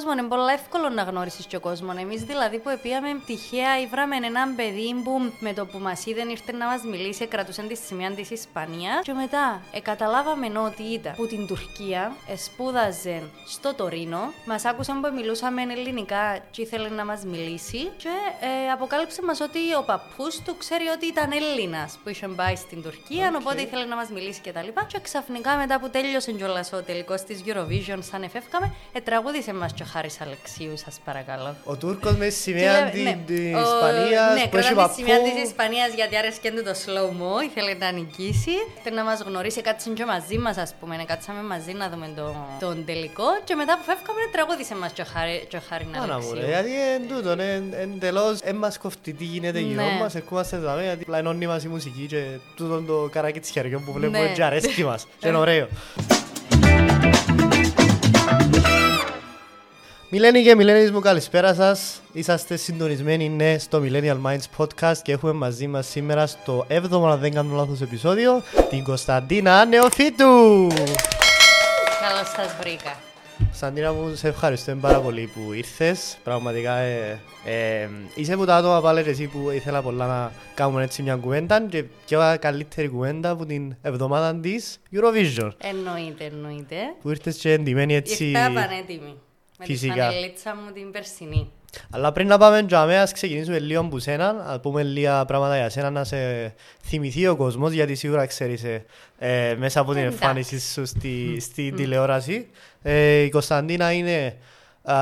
κόσμο είναι πολύ εύκολο να γνώρισει και ο κόσμο. Εμείς δηλαδή που πήγαμε τυχαία, ήβραμε έναν παιδί που με το που μας είδε ήρθε να μας μιλήσει, κρατούσε τη σημεία της Ισπανίας. Και μετά ε, καταλάβαμε ότι ήταν που την Τουρκία, σπούδαζε στο Τωρίνο, μας άκουσαν που μιλούσαμε ελληνικά και ήθελε να μας μιλήσει. Και ε, αποκάλυψε μας ότι ο παππούς του ξέρει ότι ήταν Έλληνας που είχε πάει στην Τουρκία, okay. οπότε ήθελε να μας μιλήσει κτλ. Και, και ξαφνικά μετά που τέλειωσε κιόλας ο τελικός της Eurovision, σαν εφεύκαμε, ε, τραγούδισε μας και ο Χάρης Αλεξίου, σας παρακαλώ. Ο Τούρκος με σημαία της Ισπανίας. Ναι, κρατά τη σημαία της Ισπανίας γιατί άρεσε το slow mo, ήθελε να νικήσει. Θέλει να μας γνωρίσει, κάτσαν και μαζί μας, ας πούμε. Ναι, κάτσαμε μαζί να δούμε το, τον τελικό. Και μετά που φεύγαμε, τραγούδισε μα και ο Χάρη Αλεξίου. Γιατί εν τούτο, εντελώ, εν μας κοφτεί τι γίνεται γύρω ναι. μας. Ερχόμαστε εδώ, γιατί πλανώνει μας η μουσική και τούτο το καράκι τη χεριών που βλέπουμε ναι. και αρέσκει μας. Και είναι ωραίο. Μιλένοι και μιλένοι μου καλησπέρα σας. Είσαστε συντονισμένοι ναι, στο Millennial Minds Podcast και έχουμε μαζί μας σήμερα στο 7ο, αν δεν κάνω λάθος, επεισόδιο την Κωνσταντίνα Νεοφίτου. Καλώς σας βρήκα. Κωνσταντίνα μου, σε ευχαριστώ πάρα πολύ που ήρθες. Πραγματικά ε, ε, είσαι από τα άτομα πάλι εσύ που ήθελα πολλά να κάνουμε έτσι μια κουβέντα και πιο καλύτερη κουβέντα από την εβδομάδα της Eurovision. Εννοείται, εννοείται. Που ήρθες και εντυμένη έτσι. Ήρθα πανέτοιμη. Με Φυσικά. τη φανελίτσα μου την περσινή. Αλλά πριν να πάμε τζαμέ, ας ξεκινήσουμε λίγο από σένα, να πούμε λίγα πράγματα για σένα, να σε θυμηθεί ο κόσμος, γιατί σίγουρα ξέρεις ε, ε μέσα από την εμφάνιση σου στη, στη τηλεόραση. Ε, η Κωνσταντίνα είναι, α,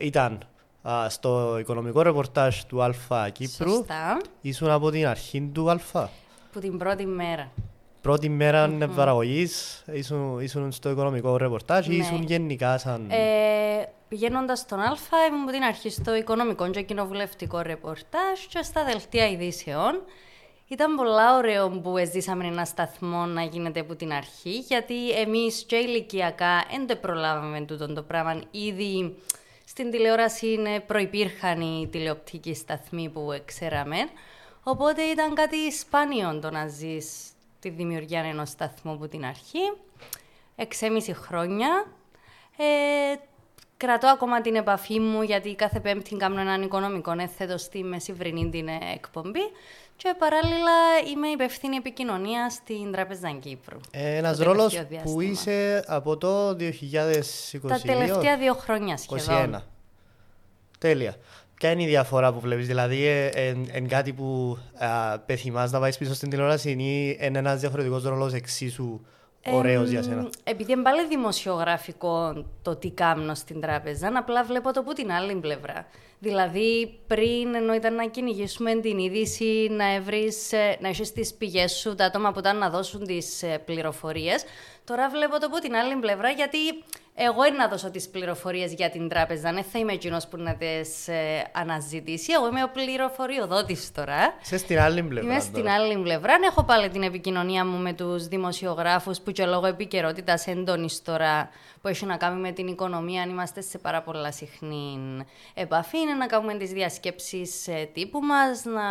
ήταν α, στο οικονομικό ρεπορτάζ του Αλφα Κύπρου. Σωστά. Ήσουν από την αρχή του Αλφα. Από την πρώτη μέρα πρώτη μέρα mm-hmm. παραγωγής ήσουν, ήσουν στο οικονομικό ρεπορτάζ ή ναι. ήσουν γενικά σαν. Ε, Πηγαίνοντας στον Α, ήμουν από την αρχή στο οικονομικό και κοινοβουλευτικό ρεπορτάζ και στα δελτία ειδήσεων. Ήταν πολλά ωραίο που ζήσαμε ένα σταθμό να γίνεται από την αρχή, γιατί εμείς και ηλικιακά δεν προλάβαμε τούτο το πράγμα. Ήδη στην τηλεόραση προπήρχαν οι τηλεοπτικοί σταθμοί που ξέραμε. Οπότε ήταν κάτι σπάνιο το να ζεις τη δημιουργία ενός σταθμού από την αρχή. Εξέμιση χρόνια. Ε, κρατώ ακόμα την επαφή μου γιατί κάθε πέμπτη κάνω έναν οικονομικό έθετο στη μεσηβρινή την εκπομπή και παράλληλα είμαι υπευθύνη επικοινωνία στην Τράπεζα Κύπρου. Ε, Ένα ρόλος που είσαι από το 2022. Τα τελευταία δύο χρόνια σχεδόν. 21. Τέλεια. Ποια είναι η διαφορά που βλέπεις, Δηλαδή, είναι ε, κάτι που πεθυμάς να πάεις πίσω στην τηλεόραση ή είναι ένας διαφορετικός ρόλος εξίσου ωραίος για σένα; Επειδή είναι πάλι δημοσιογραφικό το τι κάνω στην τράπεζα, απλά βλέπω το από την άλλη πλευρά. Δηλαδή, πριν ενώ ήταν να κυνηγήσουμε την είδηση, να, έβρεις, ε, να έχεις τις πηγές σου, τα άτομα που ήταν να δώσουν τις ε, πληροφορίες, τώρα βλέπω το από την άλλη πλευρά, γιατί εγώ είναι να δώσω τις πληροφορίες για την τράπεζα. Δεν θα είμαι εκείνος που να τις ε, αναζητήσει. Εγώ είμαι ο πληροφοριοδότης τώρα. Είσαι στην άλλη πλευρά. Είμαι στην άλλη πλευρά. Έχω πάλι την επικοινωνία μου με τους δημοσιογράφους που και λόγω επικαιρότητας έντονης τώρα που έχει να κάνει με την οικονομία, αν είμαστε σε πάρα πολλά συχνή επαφή, είναι να κάνουμε τις διασκέψεις ε, τύπου μας, να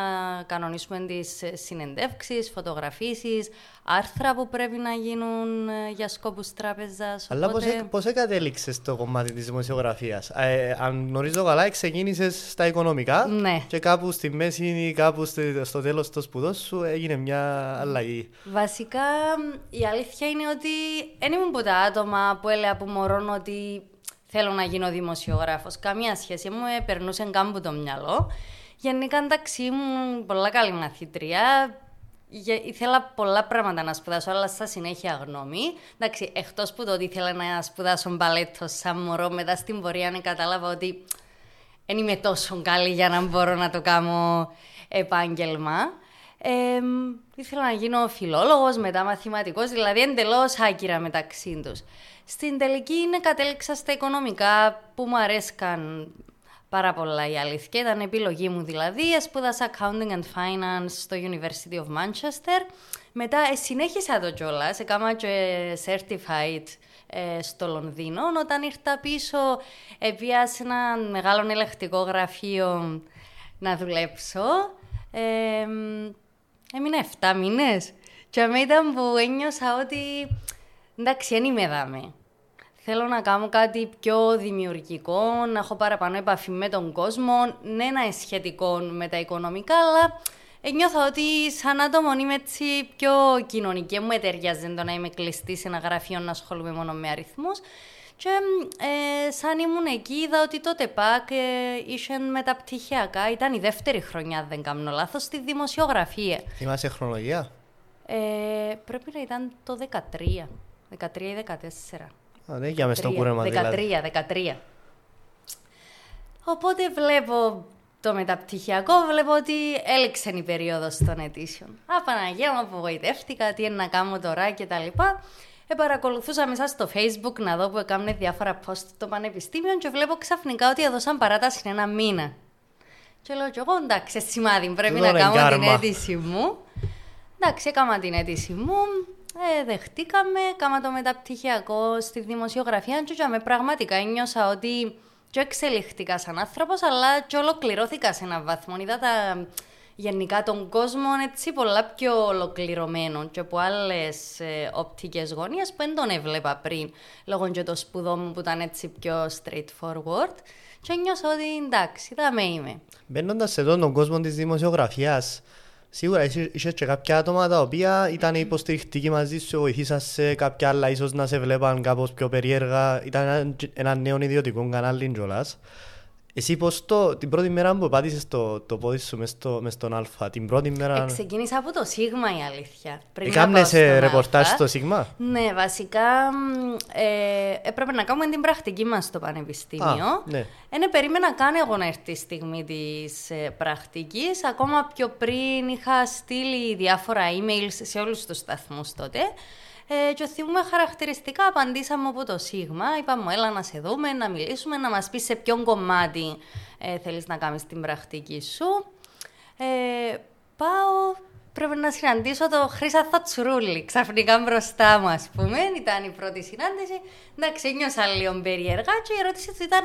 κανονίσουμε τις ε, συνεντεύξεις, φωτογραφίσεις, άρθρα που πρέπει να γίνουν για σκόπους τράπεζας. Αλλά οπότε... πώς κατέληξε στο κομμάτι της δημοσιογραφίας; Ε, αν γνωρίζω καλά, ξεκίνησε στα οικονομικά ναι. και κάπου στη μέση ή κάπου στο τέλος των σπουδών σου έγινε μια αλλαγή. Βασικά, η αλήθεια είναι ότι δεν ήμουν από τα άτομα που έλεγα από μωρών ότι θέλω να γίνω δημοσιογράφος. Καμία σχέση. Μου περνούσε κάπου το μυαλό. Γενικά, εντάξει, ήμουν πολλά καλή μαθήτρια ήθελα πολλά πράγματα να σπουδάσω, αλλά στα συνέχεια γνώμη. Εντάξει, εκτός που το ότι ήθελα να σπουδάσω μπαλέτο σαν μωρό, μετά στην πορεία να κατάλαβα ότι δεν είμαι τόσο καλή για να μπορώ να το κάνω επάγγελμα. Ε, ήθελα να γίνω φιλόλογος, μετά μαθηματικός, δηλαδή εντελώς άκυρα μεταξύ τους. Στην τελική είναι κατέληξα στα οικονομικά που μου αρέσκαν πάρα πολλά η αλήθεια. Ήταν επιλογή μου δηλαδή. Σπούδασα Accounting and Finance στο University of Manchester. Μετά ε, συνέχισα το κιόλας. Έκανα και Certified ε, στο Λονδίνο. Όταν ήρθα πίσω, πήγα σε ένα μεγάλο ελεκτικό γραφείο να δουλέψω. Ε, έμεινα 7 μήνες. Και με ήταν που ένιωσα ότι εντάξει, δεν είμαι δάμε. Θέλω να κάνω κάτι πιο δημιουργικό, να έχω παραπάνω επαφή με τον κόσμο, ναι να είναι σχετικό με τα οικονομικά, αλλά νιώθω ότι σαν άτομο είμαι έτσι πιο κοινωνική, μου εταιριάζει το να είμαι κλειστή σε ένα γραφείο να ασχολούμαι μόνο με αριθμούς. Και ε, σαν ήμουν εκεί είδα ότι τότε ΠΑΚ ε, είχε μεταπτυχιακά, ήταν η δεύτερη χρονιά, αν δεν κάνω λάθος, στη δημοσιογραφία. Θυμάσαι χρονολογία; Ε, πρέπει να ήταν το 13, 13 ή 14. Α, δεν για στο κούρεμα 13, δηλαδή. 13. Οπότε βλέπω το μεταπτυχιακό, βλέπω ότι έληξε η περίοδος των αιτήσεων. Α, Παναγία μου, απογοητεύτηκα, τι είναι να κάνω τώρα κτλ. Ε, παρακολουθούσα μέσα στο facebook να δω που έκαναν διάφορα post το πανεπιστήμιο και βλέπω ξαφνικά ότι έδωσαν παράταση ένα μήνα. Και λέω και εγώ εντάξει, σημάδι πρέπει να κάνω την αίτηση μου. Εντάξει, έκανα την αίτηση μου, ε, δεχτήκαμε, έκανα το μεταπτυχιακό στη δημοσιογραφία και με πραγματικά ένιωσα ότι και εξελιχθήκα σαν άνθρωπος, αλλά και ολοκληρώθηκα σε έναν βαθμό. Είδα τα γενικά τον κόσμο έτσι πολλά πιο ολοκληρωμένο και από άλλες ε, οπτικές γωνίες που δεν τον έβλεπα πριν, λόγω και το σπουδό μου που ήταν έτσι πιο straightforward. Και νιώσα ότι εντάξει, θα με είμαι. Μπαίνοντας σε τον κόσμο της δημοσιογραφίας, Σίγουρα είσαι και κάποια άτομα τα οποία ήταν υποστηρικτικοί μαζί σου, βοηθήσαν σε κάποια άλλα, ίσως να σε βλέπαν κάπως πιο περίεργα. Ήταν ένα νέο ιδιωτικό κανάλι κιόλας. Εσύ πώς το, την πρώτη μέρα που πάτησες το, το πόδι σου μες, στο, μες στον Αλφα, την πρώτη μέρα... Ξεκίνησα από το Σίγμα η αλήθεια. Έκανες ρεπορτάζ στο Σίγμα; Ναι, βασικά ε, έπρεπε να κάνουμε την πρακτική μας στο πανεπιστήμιο. Α, ναι. Ε, περίμενα καν εγώ να έρθει η στιγμή της ε, πρακτικής. Ακόμα πιο πριν είχα στείλει διάφορα emails σε όλους τους σταθμούς τότε. Ε, και θυμούμε χαρακτηριστικά απαντήσαμε από το Σίγμα. Είπαμε, έλα να σε δούμε, να μιλήσουμε, να μας πεις σε ποιον κομμάτι ε, θέλεις να κάνεις την πρακτική σου. Ε, πάω, πρέπει να συναντήσω το Χρύσα Θατσουρούλη, ξαφνικά μπροστά μου, ας πούμε. Ήταν η πρώτη συνάντηση. Εντάξει, ένιωσα λίγο περίεργα και η ερώτηση του ήταν,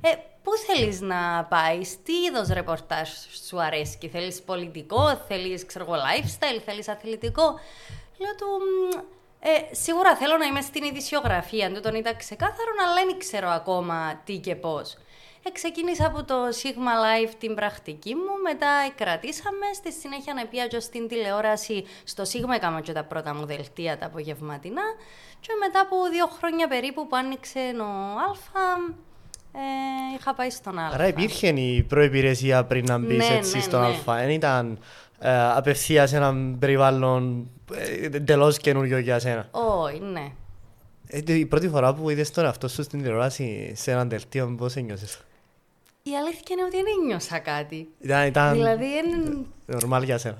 ε, πού θέλεις να πάεις, τι είδος ρεπορτάζ σου αρέσει, θέλεις πολιτικό, θέλεις, ξέρω lifestyle, θέλεις αθλητικό. Λέω του, ε, σίγουρα θέλω να είμαι στην ειδησιογραφία, αν τον ήταν ξεκάθαρο, αλλά δεν ξέρω ακόμα τι και πώς. Ε, ξεκίνησα από το Sigma Live την πρακτική μου, μετά κρατήσαμε, στη συνέχεια να πήγα στην τηλεόραση, στο Sigma έκανα και τα πρώτα μου δελτία τα απογευματινά και μετά από δύο χρόνια περίπου που άνοιξε ο Α, ε, είχα πάει στον Α. Άρα υπήρχε η προϋπηρεσία πριν να μπεις ναι, έτσι ναι, στον ναι. Α, δεν ήταν ε, απευθείας σε έναν περιβάλλον ε, εντελώς καινούριο για σένα. Όχι, ναι. Ε, η πρώτη φορά που είδες τον αυτό σου στην τηλεόραση σε έναν δελτίο, πώς ένιωσες; Η αλήθεια είναι ότι δεν ένιωσα κάτι. Ήταν, ήταν δηλαδή, εν... νορμάλ για σένα.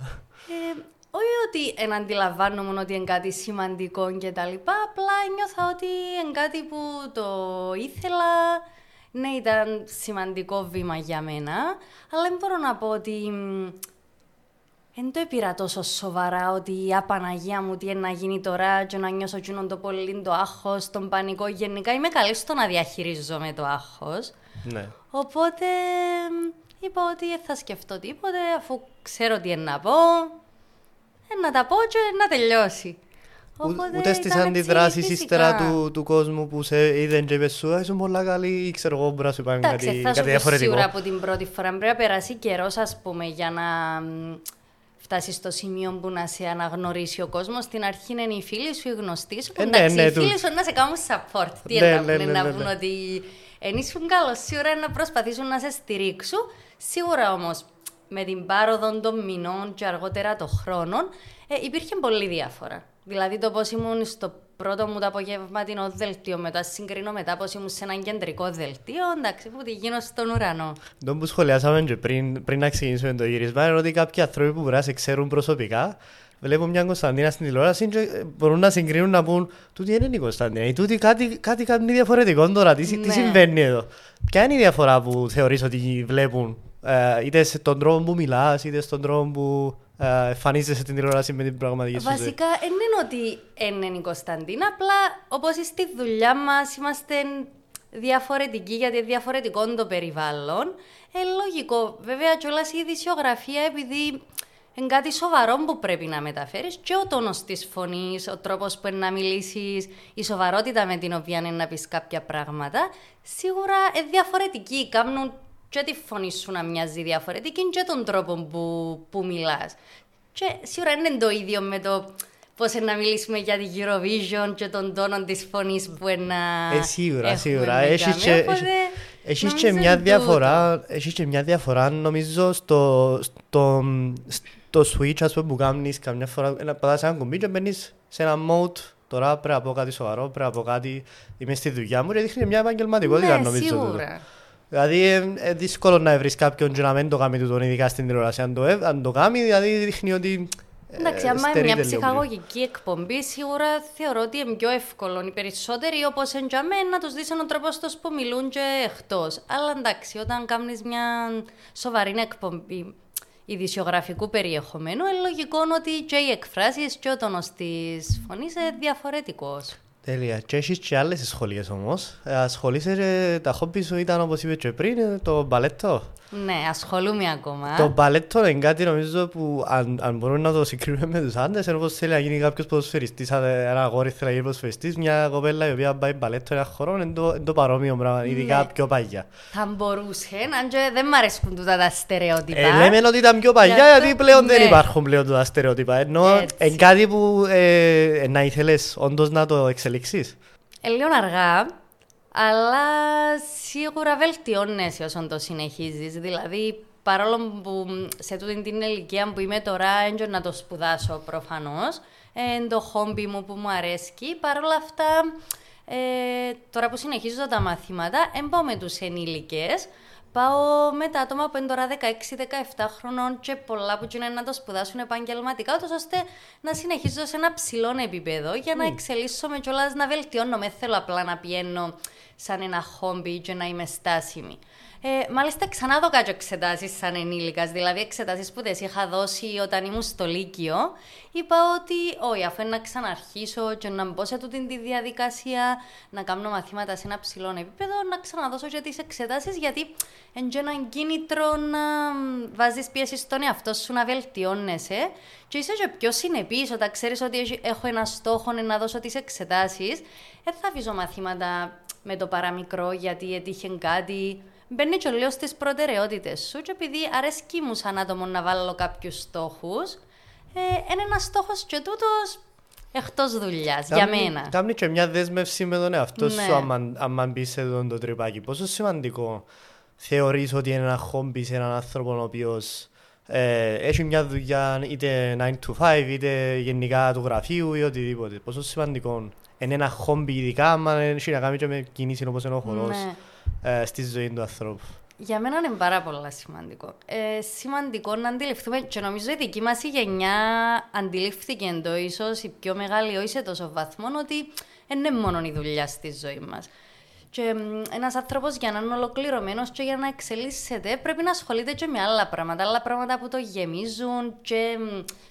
Ε, όχι ότι εν αντιλαμβάνομαι ότι είναι κάτι σημαντικό και τα λοιπά, απλά νιώθα ότι είναι κάτι που το ήθελα. Ναι, ήταν σημαντικό βήμα για μένα, αλλά δεν μπορώ να πω ότι δεν το έπειρα τόσο σοβαρά ότι η απαναγία μου τι είναι να γίνει τώρα και να νιώσω εκείνον το πολύ το άγχος, τον πανικό. Γενικά είμαι καλή στο να διαχειρίζομαι το άγχος. Ναι. Οπότε είπα ότι δεν θα σκεφτώ τίποτε αφού ξέρω τι είναι να πω. Ε, να τα πω και να τελειώσει. Οπότε Ούτε στις αντιδράσεις ύστερα του, του κόσμου που σε είδαν και είπες σου, ήσουν πολλά καλή ή ξέρω εγώ μπορείς να σου είπαν κάτι, κάτι διαφορετικό. Σίγουρα από την πρώτη φορά πρέπει να περάσει καιρός, ας πούμε, για να φτάσεις στο σημείο που να σε αναγνωρίσει ο κόσμος. Στην αρχή είναι οι φίλοι σου, οι γνωστοί σου. Ε, ναι, εντάξει, ναι, οι φίλοι σου να σε κάνουν support. Τι ναι, ναι, ναι, να πούν ναι, ότι εν ήσουν καλός, σίγουρα να προσπαθήσουν να σε στηρίξουν. Σίγουρα όμως με την πάροδο των μηνών και αργότερα των χρόνων ε, υπήρχε πολύ διάφορα. Δηλαδή το πώς ήμουν στο πρώτο μου το απογευματινό δελτίο, μετά συγκρίνω μετά πως ήμουν σε έναν κεντρικό δελτίο, εντάξει, που τη γίνω στον ουρανό. Το που σχολιάσαμε και πριν, πριν να ξεκινήσουμε το γύρισμα είναι ότι κάποιοι άνθρωποι που μπορεί να σε ξέρουν προσωπικά βλέπουν μια Κωνσταντίνα στην τηλεόραση και μπορούν να συγκρίνουν να πούν «Τούτη είναι η Κωνσταντίνα» ή «Τούτη κάτι, κάτι κάνει διαφορετικό τώρα, τι, ναι. τι συμβαίνει εδώ». Ποια είναι η διαφορά που θεωρείς ότι βλέπουν ε, είτε στον τρόπο που μιλάς, είτε στον τρόπο που ε, εμφανίζεσαι την τηλεόραση με την πραγματική σου Βασικά, δεν είναι ότι είναι η Κωνσταντίνα, απλά όπως στη δουλειά μας είμαστε διαφορετικοί γιατί είναι διαφορετικό το περιβάλλον. Ε, λογικό. Βέβαια, κιόλα η ειδησιογραφία, επειδή είναι κάτι σοβαρό που πρέπει να μεταφέρεις και ο τόνος της φωνής, ο τρόπος που να μιλήσεις, η σοβαρότητα με την οποία είναι να πεις κάποια πράγματα, σίγουρα είναι διαφορετική. Κάνουν και τη φωνή σου να μοιάζει διαφορετική και τον τρόπο που, που μιλάς. Και σίγουρα είναι το ίδιο με το πώς να μιλήσουμε για την Eurovision και τον τόνο της φωνής που είναι να. Ε, σίγουρα, σίγουρα. Έχεις και, έχει και, μια διαφορά, έχεις και μια διαφορά νομίζω στο, στο, στο switch ας πούμε, που κάνεις καμιά φορά να πατάς ένα κουμπί και μπαίνεις σε ένα mode τώρα πρέπει να πω κάτι σοβαρό, πρέπει να πω κάτι είμαι στη δουλειά μου και δείχνει μια επαγγελματικότητα ναι, νομίζω. Σίγουρα. Δηλαδή είναι ε, δύσκολο να βρεις κάποιον και να μην το κάνει τούτον ειδικά στην τηλεόραση. Αν το, αν το κάνει δηλαδή δείχνει ότι Εντάξει, άμα είναι μια ψυχαγωγική εκπομπή, σίγουρα θεωρώ ότι είναι πιο εύκολο οι περισσότεροι όπως εντιαμέ να τους δεις έναν τρόπο στο που μιλούν και εκτός. Αλλά εντάξει, όταν κάνεις μια σοβαρή εκπομπή ειδησιογραφικού περιεχομένου, είναι λογικό ότι και οι εκφράσεις και ο τόνος της φωνής είναι διαφορετικός. Τέλεια. Και έχεις και άλλες σχολείες όμως. Ε, ασχολείσαι, τα χόμπι σου ήταν όπως είπες και πριν, το μπαλέτο; Ναι, ασχολούμαι ακόμα. Το μπαλέτο είναι κάτι νομίζω που αν, αν μπορούμε να το συγκρίνουμε με τους άντρες, ενώ πως θέλει να γίνει κάποιος ποδοσφαιριστής, ένα αγόρι θέλει να γίνει ποδοσφαιριστής, μια κοπέλα η οποία πάει μπαλέτο ένα χώρο, είναι το, είναι το παρόμοιο πράγμα, ναι. ειδικά ναι. πιο παγιά. Θα μπορούσε, αν και δεν μ' αρέσουν τούτα τα στερεότυπα. Ε, λέμε ότι ήταν πιο παγιά, γιατί, γιατί πλέον ναι. δεν υπάρχουν πλέον τα στερεότυπα. Ενώ είναι κάτι που ε, να ήθελες όντως να το εξελίξεις. Ε, λίγο αργά, αλλά σίγουρα βελτιώνεσαι όσο το συνεχίζεις. Δηλαδή, παρόλο που σε τούτη την ηλικία που είμαι τώρα, έντιο να το σπουδάσω προφανώς, ε, το χόμπι μου που μου αρέσει, παρόλα αυτά, ε, τώρα που συνεχίζω τα μαθήματα, εμπάω με τους ενήλικες, Πάω με τα άτομα που είναι τώρα 16-17 χρονών και πολλά που είναι να το σπουδάσουν επαγγελματικά, τόσο ώστε να συνεχίζω σε ένα ψηλό επίπεδο για να εξελίσσω με κιόλας να βελτιώνω. Με θέλω απλά να πηγαίνω σαν ένα χόμπι και να είμαι στάσιμη. Ε, μάλιστα, ξανά δω κάτω εξετάσεις σαν ενήλικας. Δηλαδή, εξετάσεις που δεν είχα δώσει όταν ήμουν στο Λύκειο. Είπα ότι, όχι, αφού είναι να ξαναρχίσω και να μπω σε τούτη τη διαδικασία, να κάνω μαθήματα σε ένα ψηλό επίπεδο, να ξαναδώσω και τις εξετάσεις, γιατί είναι ένα κίνητρο να βάζεις πίεση στον εαυτό σου να βελτιώνεσαι. Και είσαι και πιο συνεπής όταν ξέρεις ότι έχω ένα στόχο να δώσω τις εξετάσεις. Δεν θα αφήσω μαθήματα με το παραμικρό γιατί έτυχε κάτι μπαίνει και λέω στις προτεραιότητες σου και επειδή αρέσκει μου σαν άτομο να βάλω κάποιους στόχους, ε, είναι ένας στόχος και τούτος εκτός δουλειάς για μένα. Κάνει και μια δέσμευση με τον εαυτό ναι. σου, αν μπει σε εδώ το τρυπάκι. Πόσο σημαντικό θεωρείς ότι είναι ένα χόμπι σε έναν άνθρωπο ο οποίος ε, έχει μια δουλειά είτε 9 to 5 είτε γενικά του γραφείου ή οτιδήποτε. Πόσο σημαντικό είναι ένα χόμπι ειδικά αν έχει να κάνει και με κινήσεις όπως είναι ο χορός. Ναι ε, στη ζωή του ανθρώπου. Για μένα είναι πάρα πολύ σημαντικό. Ε, σημαντικό να αντιληφθούμε, και νομίζω η δική μας γενιά αντιλήφθηκε το ίσως η πιο μεγάλη, όχι σε τόσο βαθμό, ότι δεν είναι μόνο η δουλειά στη ζωή μας. Και ένας άνθρωπος για να είναι ολοκληρωμένος και για να εξελίσσεται πρέπει να ασχολείται και με άλλα πράγματα. Άλλα πράγματα που το γεμίζουν και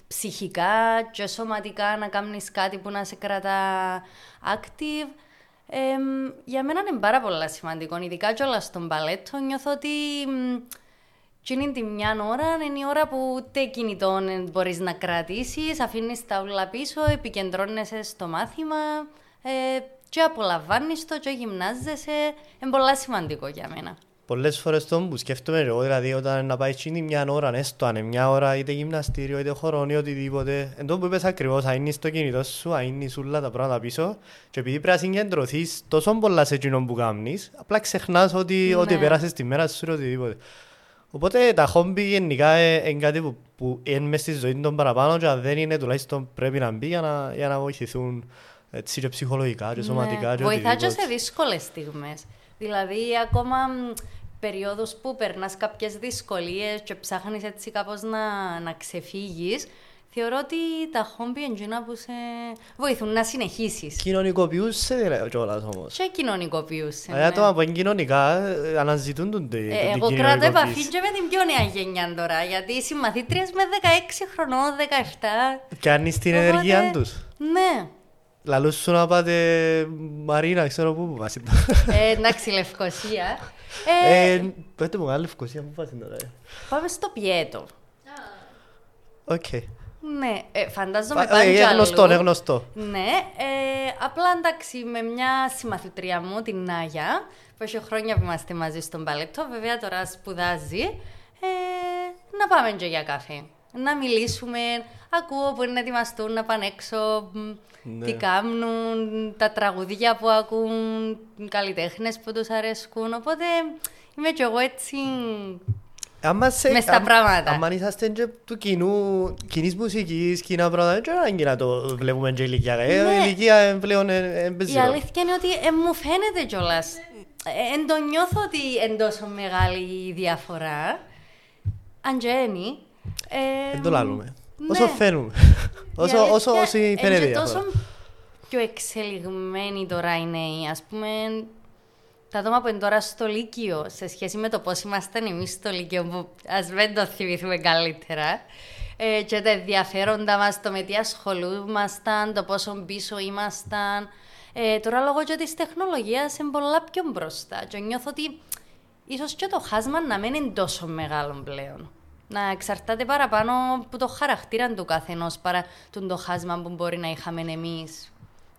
ψυχικά και σωματικά να κάνεις κάτι που να σε κρατά active. Ε, για μένα είναι πάρα πολύ σημαντικό, ειδικά κιόλα στον παλέτο. Νιώθω ότι είναι τη μια ώρα είναι η ώρα που ούτε κινητό μπορείς να κρατήσεις, αφήνεις τα ούλα πίσω, επικεντρώνεσαι στο μάθημα ε, και απολαμβάνεις το, και γυμνάζεσαι. Είναι πολύ σημαντικό για μένα. Πολλές φορές το που σκέφτομαι εγώ, δηλαδή όταν να πάει τσίνη μια ώρα, έστω αν είναι μια ώρα, είτε γυμναστήριο, είτε χωρών, ή οτιδήποτε. Εν τω που είπες ακριβώς, αν είναι στο κινητό σου, αν είναι σούλα τα πράγματα πίσω, και επειδή πρέπει να συγκεντρωθείς τόσο πολλά σε εκείνο που κάνει, απλά ξεχνάς ότι, ναι. ότι πέρασες τη μέρα σου ή οτιδήποτε. Οπότε τα χόμπι γενικά είναι κάτι που, που είναι μέσα στη ζωή των παραπάνω και αν δεν είναι τουλάχιστον πρέπει να μπει για να, για να βοηθηθούν έτσι και ψυχολογικά και ναι. σωματικά. Ναι. Βοηθά και σε δύσκολες στιγμές. Δηλαδή, ακόμα περίοδους που περνάς κάποιες δυσκολίες και ψάχνεις έτσι κάπως να, να ξεφύγεις, θεωρώ ότι τα χόμπι εντζούνα που σε βοηθούν να συνεχίσεις. Κοινωνικοποιούσε δηλαδή κιόλας όμως. Και κοινωνικοποιούσε. Ναι. Άτομα που είναι κοινωνικά ε, αναζητούν τον ε, Εγώ κρατώ επαφή και με την πιο νέα γενιά τώρα, γιατί οι συμμαθήτριες με 16 χρονών, 17. Και αν την ενεργεία τους. Ναι. Λαλούς σου να πάτε Μαρίνα, ξέρω πού που βάζει ε, Εντάξει, Λευκοσία. Ε, πέτε μου, Λευκοσία, πού βάζει τώρα. Πάμε στο Πιέτο. Οκ. Ναι, ε, φαντάζομαι Ε, πάντα Είναι γνωστό, είναι γνωστό. Ναι, ε, απλά εντάξει, με μια συμμαθητρία μου, την Νάγια, που έχει χρόνια που είμαστε μαζί στον παλέτο, βέβαια τώρα σπουδάζει, ε, να πάμε και για καφέ. Να μιλήσουμε, ακούω που είναι να ετοιμαστούν, να πάνε έξω, μ, Ναι. τι κάνουν, τα τραγουδία που ακούν, καλλιτέχνες που τους αρέσκουν, οπότε είμαι κι εγώ έτσι Άμα σε- Μες στα αν- πράγματα. άμα είσαστε και του κοινού, κοινής μουσικής, κοινά πράγματα, δεν ανάγκη να το βλέπουμε και ηλικία. Ε, Ναι. Η ηλικία ε, πλέον ε, ε, παίζει Η ρόλο. αλήθεια είναι ότι ε, μου φαίνεται κιόλας. Εν το νιώθω ότι εν τόσο μεγάλη η διαφορά. Αν και είναι, ε, Δεν το λάλλουμε. ναι. Όσο φαίνουμε. Η Όσο, αλήθεια όσο, όσο εν φαίνεται και η διαφορά. τόσο πιο εξελιγμένοι τώρα οι νέοι. Ας πούμε, τα άτομα που είναι τώρα στο Λύκειο, σε σχέση με το πώς ήμασταν εμείς στο Λύκειο, που ας δεν το θυμηθούμε καλύτερα, ε, και τα ενδιαφέροντα μας, το με τι ασχολούμασταν, το πόσο πίσω ήμασταν. Ε, τώρα λόγω και της τεχνολογίας είναι πολλά πιο μπροστά και νιώθω ότι ίσως και το χάσμα να μην είναι τόσο μεγάλο πλέον. Να εξαρτάται παραπάνω από το χαρακτήρα του καθενός παρά τον το χάσμα που μπορεί να είχαμε εμείς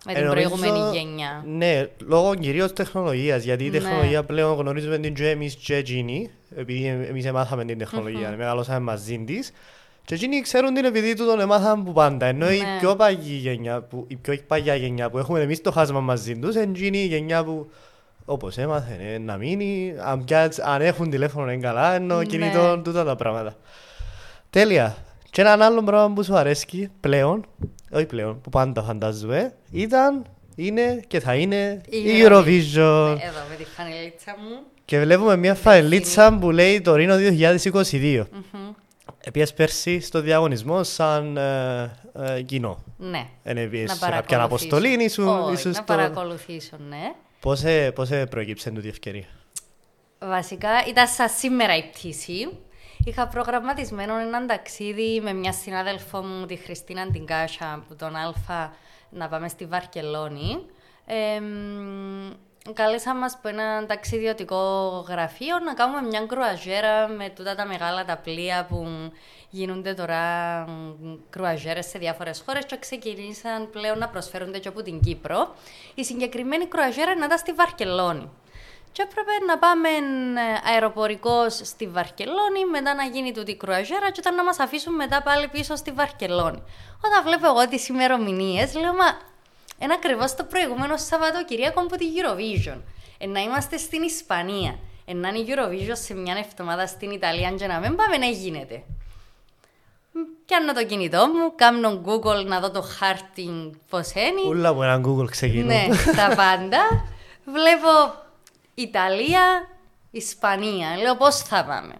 με την Ε, νομίζω- προηγούμενη γενιά. Ναι, λόγω κυρίως τεχνολογίας. Γιατί η Ναι. τεχνολογία πλέον γνωρίζουμε την και εμείς και εκείνοι, επειδή εμείς εμάθαμε την τεχνολογία, μεγαλώσαμε μαζί της. Και εκείνοι ξέρουν την επειδή του τον εμάθαν που πάντα. Ενώ η Ναι. πιο παγιά γενιά, που, η πιο παγιά γενιά που έχουμε εμείς το χάσμα μαζί τους, είναι εκείνη η γενιά που όπως έμαθε ε, να μείνει, αν, πια, αν έχουν τηλέφωνο είναι καλά, ενώ Ναι. κινητό τούτα τα πράγματα. Τέλεια. Και έναν άλλο πράγμα που σου αρέσει πλέον, όχι πλέον, που πάντα φαντάζομαι, ήταν, είναι και θα είναι η Η Eurovision. Ε, Εδώ με τη φανελίτσα μου. Και βλέπουμε μια φανελίτσα που λέει το Ρήνο 2022. Επίσης πέρσι στο διαγωνισμό σαν ε, ε, κοινό. Ναι. Δεν Να επίσης σε παρακολουθήσω. κάποια αποστολή ήσουν, Όχι, ήσουν να στο... παρακολουθήσω, ναι. Πώς, ε, πώς ε, προέκυψε τούτη η ευκαιρία; Βασικά ήταν σαν σήμερα η πτήση. Είχα προγραμματισμένο έναν ταξίδι με μια συνάδελφό μου, τη Χριστίνα την Κάσα, που τον Αλφα, να πάμε στη Βαρκελόνη. Ε, μ, καλέσα μας από ένα ταξιδιωτικό γραφείο να κάνουμε μια κρουαζέρα με τούτα τα μεγάλα τα πλοία που γίνονται τώρα μ, κρουαζέρες σε διάφορες χώρες και ξεκινήσαν πλέον να προσφέρονται και από την Κύπρο. Η συγκεκριμένη κρουαζέρα να ήταν στη Βαρκελόνη. Και έπρεπε να πάμε ε, αεροπορικός στη Βαρκελόνη, μετά να γίνει τούτη η κρουαζέρα και όταν να μας αφήσουν μετά πάλι πίσω στη Βαρκελόνη. Όταν βλέπω εγώ τις ημερομηνίες, λέω μα είναι ακριβώς το προηγούμενο Σαββατοκυριακό από τη Eurovision. Ε, να είμαστε στην Ισπανία. Ε, να είναι η Eurovision σε μια εβδομάδα στην Ιταλία και να μην πάμε να γίνεται. Μ, Πιάνω το κινητό μου, κάνω Google να δω το χάρτη πώς είναι. Ούλα από έναν Google ξεκινούν. Ναι, τα πάντα. Βλέπω Ιταλία, Ισπανία. Λέω πώς θα πάμε.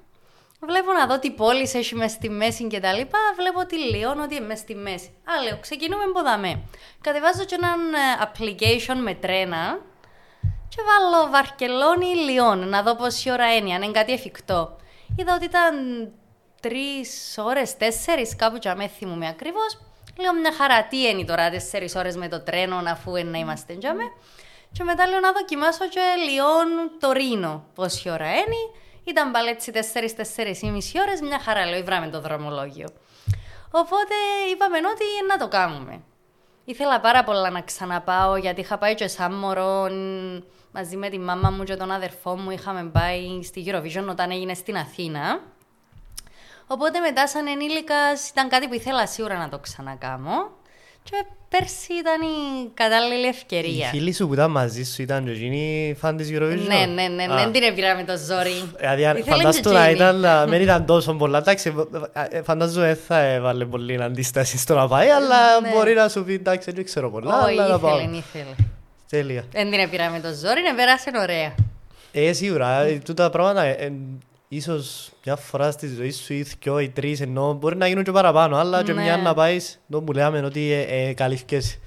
Βλέπω να δω τι πόλεις έχει μες στη μέση και τα λοιπά. Βλέπω τη Λιόν ότι είναι μες στη μέση. Α, λέω, ξεκινούμε από δαμέ. Κατεβάζω και έναν ε, application με τρένα και βάλω Βαρκελόνη Λιόν να δω πόση ώρα είναι, αν είναι κάτι εφικτό. Είδα ότι ήταν τρεις ώρες, τέσσερις, κάπου και αμέ θυμούμαι ακριβώς. Λέω μια χαρά, τι είναι τώρα τέσσερις ώρες με το τρένο, αφού είναι να είμαστε τζάμε. Και μετά λέω να δοκιμάσω και Λιόν το Ρήνο, πόση ώρα είναι. Ήταν πάλι έτσι 4-4,5 ώρες, μια χαρά λέω, βράμε το δρομολόγιο. Οπότε είπαμε ότι να το κάνουμε. Ήθελα πάρα πολλά να ξαναπάω γιατί είχα πάει και σαν μωρό ν, μαζί με τη μάμα μου και τον αδερφό μου είχαμε πάει στη Eurovision όταν έγινε στην Αθήνα. Οπότε μετά σαν ενήλικας ήταν κάτι που ήθελα σίγουρα να το ξανακάμω και πέρσι ήταν η κατάλληλη Οι ευκαιρία. φίλοι σου που ήταν μαζί σου ήταν και εκείνοι φαν της Eurovision; Ναι, ναι, ναι, Α. δεν την έπειρα με το ζόρι. Δηλαδή, αν- Ήθελε φαντάστο και να εκείνη. ήταν, να μην ήταν τόσο πολλά. Εντάξει, ε, φαντάζομαι δεν θα έβαλε πολύ αντίσταση στο να πάει, αλλά Ναι. μπορεί να σου πει εντάξει, δεν ξέρω πολλά, Όχι, αλλά να πάω. ήθελε, ήθελε. Τέλεια. Δεν την έπειρα με το ζόρι, να πέρασε ωραία. Ε, σίγουρα, ε, τούτα τα πράγματα, ε, ε, ίσως μια φορά στη ζωή σου ή δυο ή τρεις, ενώ μπορεί να γίνουν και παραπάνω, αλλά και Ναι. μια να πάεις, το που λέμε ότι ε, ε, καλύφκες.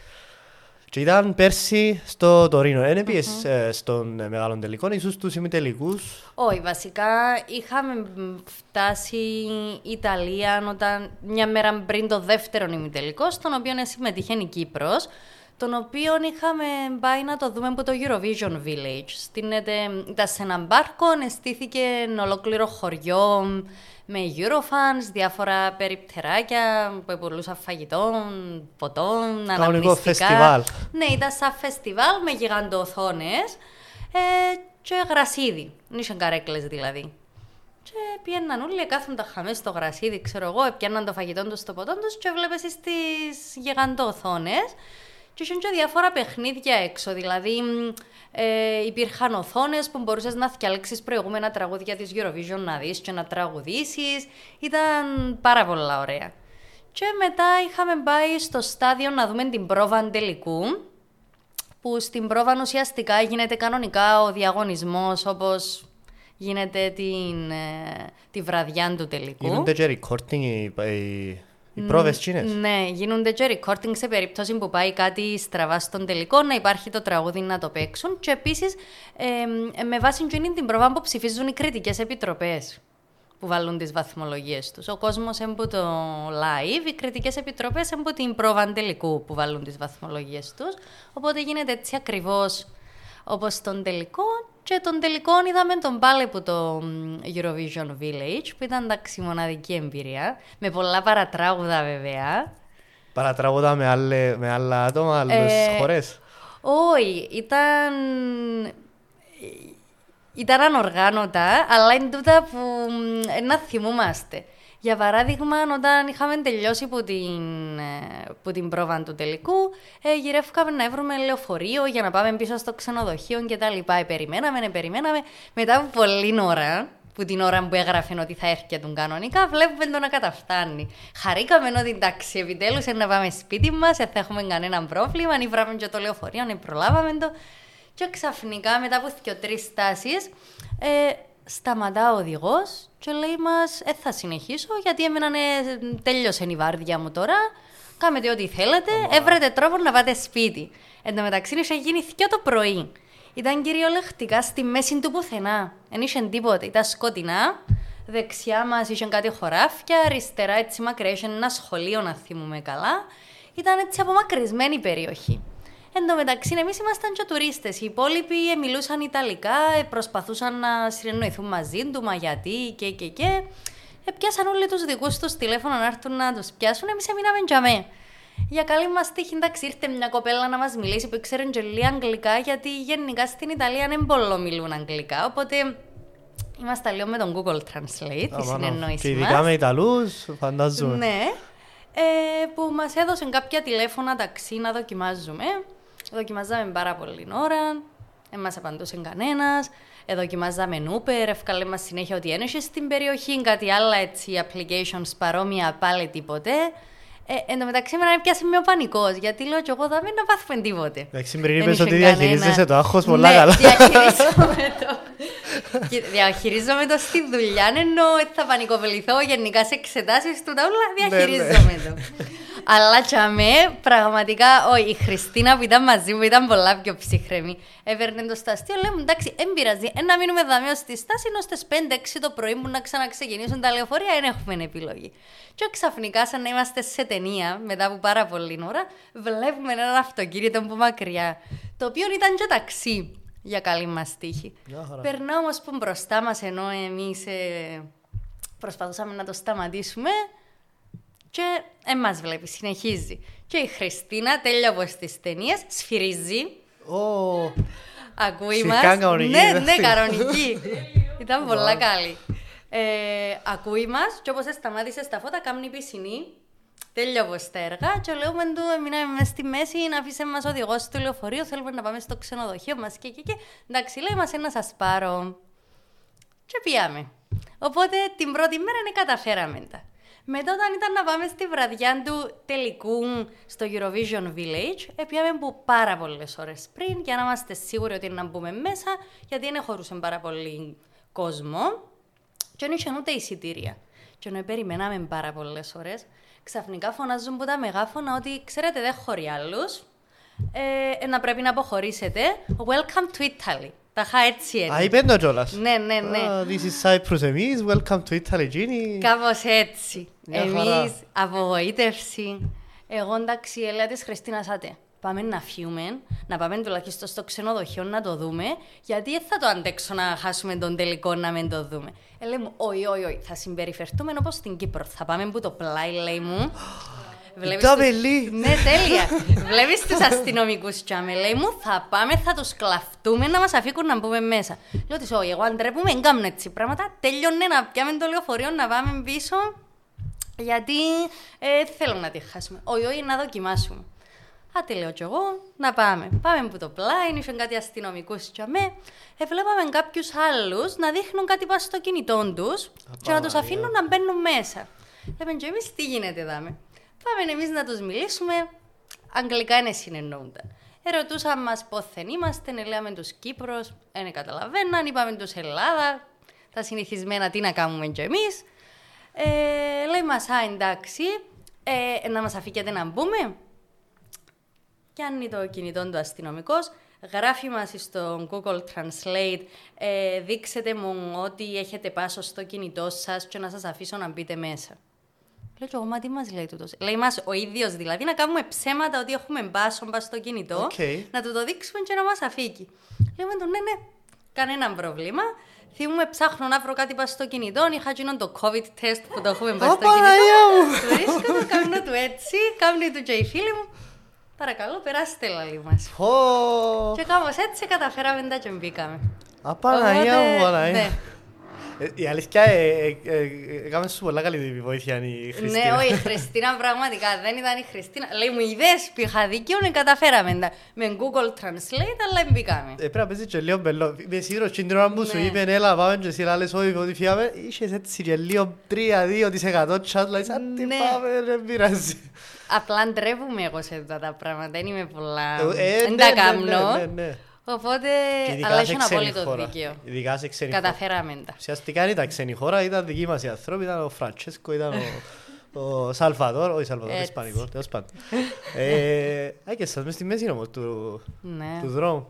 Και ήταν πέρσι στο Τωρίνο. Δεν πήγες ε, στον ε, μεγάλο τελικό, ίσως στους ημιτελικούς. Όχι, βασικά είχαμε μ, φτάσει Ιταλία όταν μια μέρα πριν το δεύτερο ημιτελικό, στον οποίο συμμετείχε η Κύπρος, τον οποίο είχαμε πάει να το δούμε από το Eurovision Village. Στην, ήταν σε έναν πάρκο, εστήθηκε ολόκληρο χωριό με Eurofans, διάφορα περιπτεράκια που πουλούσαν φαγητών, ποτών, αναμνηστικά. φεστιβάλ. Ναι, ήταν σαν φεστιβάλ με γιγαντοοθόνες ε, και γρασίδι. Νίσαν καρέκλες δηλαδή. Και πιέναν όλοι, κάθονταν χαμές στο γρασίδι, ξέρω εγώ, έπιαναν το φαγητό τους στο ποτό τους και βλέπεις στις γιγαντοοθόνες και είχαν και διάφορα παιχνίδια έξω. Δηλαδή, ε, υπήρχαν οθόνες που μπορούσες να φτιάξεις προηγούμενα τραγούδια της Eurovision να δεις και να τραγουδήσεις. Ήταν πάρα πολλά ωραία. Και μετά είχαμε πάει στο στάδιο να δούμε την πρόβα τελικού. Που στην πρόβα ουσιαστικά γίνεται κανονικά ο διαγωνισμός όπως γίνεται την, ε, τη βραδιά του τελικού. Γίνονται και recording οι, οι πρόβες τσίνες. Ναι, γίνονται και recording σε περίπτωση που πάει κάτι στραβά στον τελικό, να υπάρχει το τραγούδι να το παίξουν. Και επίσης, ε, με βάση την πρόβα που ψηφίζουν οι κριτικές επιτροπές που βάλουν τις βαθμολογίες τους. Ο κόσμος έμπω το live, οι κριτικές επιτροπές έμπω την πρόβα τελικού που βάλουν τις βαθμολογίες τους. Οπότε γίνεται έτσι ακριβώς όπως τον τελικό και τον τελικό είδαμε τον πάλι από το Eurovision Village, που ήταν εντάξει μοναδική εμπειρία, με πολλά παρατράγουδα βέβαια. Παρατράγουδα με, άλλε, με άλλα άτομα, άλλες ε, χώρες. Όχι, ήταν... Ήταν ανοργάνωτα, αλλά είναι τούτα που να θυμούμαστε. Για παράδειγμα, όταν είχαμε τελειώσει από την, από την πρόβα του τελικού, ε, γυρεύκαμε να βρούμε λεωφορείο για να πάμε πίσω στο ξενοδοχείο και τα λοιπά. Ε, περιμέναμε, ε, περιμέναμε. Μετά από πολλή ώρα, που την ώρα που έγραφε ότι θα έρχεται τον κανονικά, βλέπουμε το να καταφτάνει. Χαρήκαμε ότι εντάξει, επιτέλους να πάμε σπίτι μας, δεν θα έχουμε κανένα πρόβλημα. Αν βράμε και το λεωφορείο, αν προλάβαμε το. Και ξαφνικά, μετά από δύο-τρεις στάσει, ε, σταματά ο οδηγός και λέει μας: Ε, θα συνεχίσω γιατί έμεναν, τέλειωσε η βάρδια μου τώρα. Κάμετε ό,τι θέλετε, έβρετε τρόπο να πάτε σπίτι. Εν τω μεταξύ, είχε γίνει και το πρωί. Ήταν κυριολεκτικά στη μέση του πουθενά. Δεν είχε τίποτα. Ήταν σκοτεινά. Δεξιά μας είχε κάτι χωράφια, αριστερά έτσι μακριά είχε ένα σχολείο, να θυμούμε καλά. Ήταν έτσι απομακρυσμένη περιοχή. Εν τω μεταξύ, εμείς ήμασταν και τουρίστες. Οι υπόλοιποι μιλούσαν Ιταλικά, ε, προσπαθούσαν να συνεννοηθούν μαζί του, μα γιατί και και και. Ε, πιάσαν όλοι τους δικούς τους τηλέφωνο να έρθουν να τους πιάσουν. Εμείς έμειναμε τζαμέ. Για καλή μας τύχη, εντάξει, ήρθε μια κοπέλα να μας μιλήσει που ήξερε και αγγλικά, γιατί γενικά στην Ιταλία δεν πολλό μιλούν αγγλικά. Οπότε είμαστε λίγο με τον Google Translate, τη συνεννόηση. Και ειδικά με Ιταλούς, φαντάζομαι. Ναι. Ε, που μας έδωσαν κάποια τηλέφωνα ταξί να δοκιμάζουμε. Δοκιμάζαμε πάρα πολύ ώρα, δεν μας απαντούσε κανένας. Δοκιμάζαμε Uber, ευκάλε μας συνέχεια ότι ένεχε στην περιοχή, κάτι άλλο έτσι, applications παρόμοια πάλι τίποτε. Ε, εν τω μεταξύ, με πιάσει με ο πανικός, γιατί λέω και εγώ δεν να πάθουμε τίποτε. Εντάξει, πριν είπε ότι διαχειρίζεσαι το άγχος πολλά ναι, καλά. Διαχειρίζομαι το. διαχειρίζομαι το στη δουλειά, ενώ θα πανικοβληθώ γενικά σε εξετάσεις του τα όλα. Ναι, ναι. Διαχειρίζομαι το. Αλλά τσαμέ, πραγματικά, όχι, η Χριστίνα που ήταν μαζί μου ήταν πολλά πιο ψυχρέμη. Έπαιρνε το σταστείο, λέμε εντάξει, δεν πειράζει. Ε, να μείνουμε δαμείο στη στάση, ενώ στις 5-6 το πρωί μου να ξαναξεκινήσουν τα λεωφορεία, δεν έχουμε επιλογή. Και ξαφνικά, σαν να είμαστε σε ταινία, μετά από πάρα πολύ ώρα, βλέπουμε ένα αυτοκίνητο από μακριά. Το οποίο ήταν και ταξί για καλή μας τύχη. Περνά όμω που μπροστά μας, ενώ εμείς ε, προσπαθούσαμε να το σταματήσουμε, και δεν μας βλέπει, συνεχίζει. Και η Χριστίνα, τέλεια από τις ταινίες, σφυρίζει. Oh. Ακούει μας. Ναι, ναι, κανονική. Ήταν πολλά καλή. Ε, ακούει μας, και όπως σταμάτησε στα φώτα, κάνει πισινή. Τέλεια από τα έργα. Και λέμε του, μείναμε μέσα στη μέση να αφήσει μας οδηγός στο λεωφορείο. Θέλουμε να πάμε στο ξενοδοχείο μας και, και, και. Εντάξει, λέει μας ένα σας πάρω. Και πιάμε. Οπότε την πρώτη μέρα είναι καταφέραμε τα. Μετά όταν ήταν να πάμε στη βραδιά του τελικού στο Eurovision Village, έπιαμε που πάρα πολλές ώρες πριν για να είμαστε σίγουροι ότι να μπούμε μέσα, γιατί δεν χωρούσε πάρα πολύ κόσμο και δεν είχε ούτε εισιτήρια. Και ενώ περιμέναμε πάρα πολλές ώρες, ξαφνικά φωνάζουν που τα μεγάφωνα ότι ξέρετε δεν χωρεί άλλους. Ε, να πρέπει να αποχωρήσετε. Welcome to Italy. Τα είχα έτσι έτσι. Α, είπε το κιόλας. Ναι, ναι, ναι. This is Cyprus εμείς, welcome to Italy, Gini. Κάπως έτσι. Εμείς, απογοήτευση. Εγώ εντάξει, ελέα της Χριστίνας άτε. Πάμε να φύγουμε, να πάμε τουλάχιστον στο ξενοδοχείο να το δούμε, γιατί δεν θα το αντέξω να χάσουμε τον τελικό να μην το δούμε. Ε, λέει μου, όχι, όχι, όχι, θα συμπεριφερθούμε όπως στην Κύπρο. Θα πάμε που το πλάι, λέει μου. Βλέπεις τους... Ναι, τέλεια. Βλέπεις τους αστυνομικούς τσάμε. Λέει μου, θα πάμε, θα τους κλαφτούμε να μας αφήκουν να μπούμε μέσα. Λέω της, Όχι, εγώ αντρέπουμε, εγκάμουν έτσι πράγματα. Τέλειωνε να πιάμε το λεωφορείο να πάμε πίσω. Γιατί ε, θέλω να τη χάσουμε. Όχι, όχι, να δοκιμάσουμε. Α, τι λέω κι εγώ, να πάμε. Πάμε που το πλάι, είχε κάτι αστυνομικούς τσαμέ. Ε, βλέπαμε κάποιους άλλους να δείχνουν κάτι πάνω στο κινητό τους και να τους αφήνουν να μπαίνουν μέσα. Λέμε και εμείς τι γίνεται, δάμε. Πάμε εμείς να τους μιλήσουμε. Αγγλικά είναι συνεννοούνταν. Ερωτούσαν μας πόθεν είμαστε, λέμε τους Κύπρος, δεν καταλαβαίναν, είπαμε τους Ελλάδα, τα συνηθισμένα τι να κάνουμε κι εμείς. Ε, λέει μας, α εντάξει, ε, να μας αφήκετε να μπούμε. Πιάνει το κινητό του αστυνομικός, γράφει μας στο Google Translate, ε, δείξτε μου ότι έχετε πάσος στο κινητό σας και να σας αφήσω να μπείτε μέσα. Λέω και εγώ, μα τι μας λέει τούτος. Λέει μας ο ίδιος δηλαδή να κάνουμε ψέματα ότι έχουμε μπάσο μπας στο κινητό, okay. να του το δείξουμε και να μας αφήκει. Λέμε του, ναι, ναι, κανένα πρόβλημα. Θυμούμε ψάχνω να βρω κάτι πας στο κινητό, είχα γίνον το COVID test που το έχουμε μπας στο κινητό. Του βρίσκω το, κάνω του έτσι, κάνει του και οι φίλοι μου. Παρακαλώ, περάστε λαλή μας. Oh. Και κάπως έτσι καταφέραμε τα και μπήκαμε. Απαναγία μου, Παναγία. Η αλήθεια, έκαμε σου πολλά καλή βοήθεια η Χριστίνα. Ναι, όχι, η Χριστίνα πραγματικά δεν ήταν η Χριστίνα. Λέει μου, ιδέες που είχα δίκιο, ναι, καταφέραμε με Google Translate, αλλά μπήκαμε. Πρέπει να παίζεις και λίγο μπελό. Είμαι σίγουρος, την ώρα που σου είπε, έλα, πάμε και εσύ λες, όχι, ότι φύγαμε, είχες έτσι και λίγο 3-2% chat, λέει, σαν τι πάμε, δεν πειράζει. Απλά ντρέπουμε εγώ σε αυτά τα πράγματα, δεν είμαι πολλά... Δεν τα κάνω. Οπότε, αλλά έχει ένα απόλυτο δίκαιο. Ειδικά σε ξένη Καταφέραμε τα. Ουσιαστικά ήταν ξένη χώρα, ήταν δική μας οι ανθρώποι, ήταν ο Φραντσέσκο, ήταν ο, ο Σαλβαδόρ, όχι Σαλβαδόρ, Ισπανικός, τέλος πάντων. ε, και σας μες στη μέση όμως του, ναι. του δρόμου.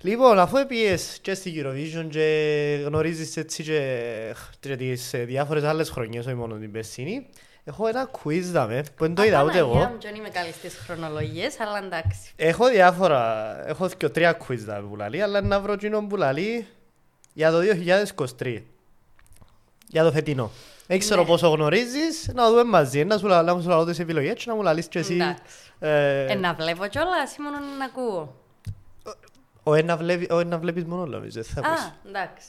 Λοιπόν, αφού πήγες και στη Eurovision και γνωρίζεις έτσι και, και τις διάφορες άλλες χρονιές, όχι μόνο την περσίνη, Έχω ένα quiz δάμε, που δεν το είδα ούτε εγώ. Δεν είμαι καλή στις χρονολογίες, αλλά εντάξει. Έχω διάφορα, έχω και τρία quiz δάμε που λαλεί, αλλά να βρω εκείνο που λαλεί για το 2023. Για το φετινό. Δεν ξέρω ναι. πόσο γνωρίζεις, να δούμε μαζί, να σου λαλώ, σου λαλώ τις επιλογές και να μου λαλείς και εσύ. Ε, ε, να βλέπω κιόλας ή μόνο να ακούω; Ο ένα βλέπεις μόνο, νομίζω, θα πεις. Α, εντάξει.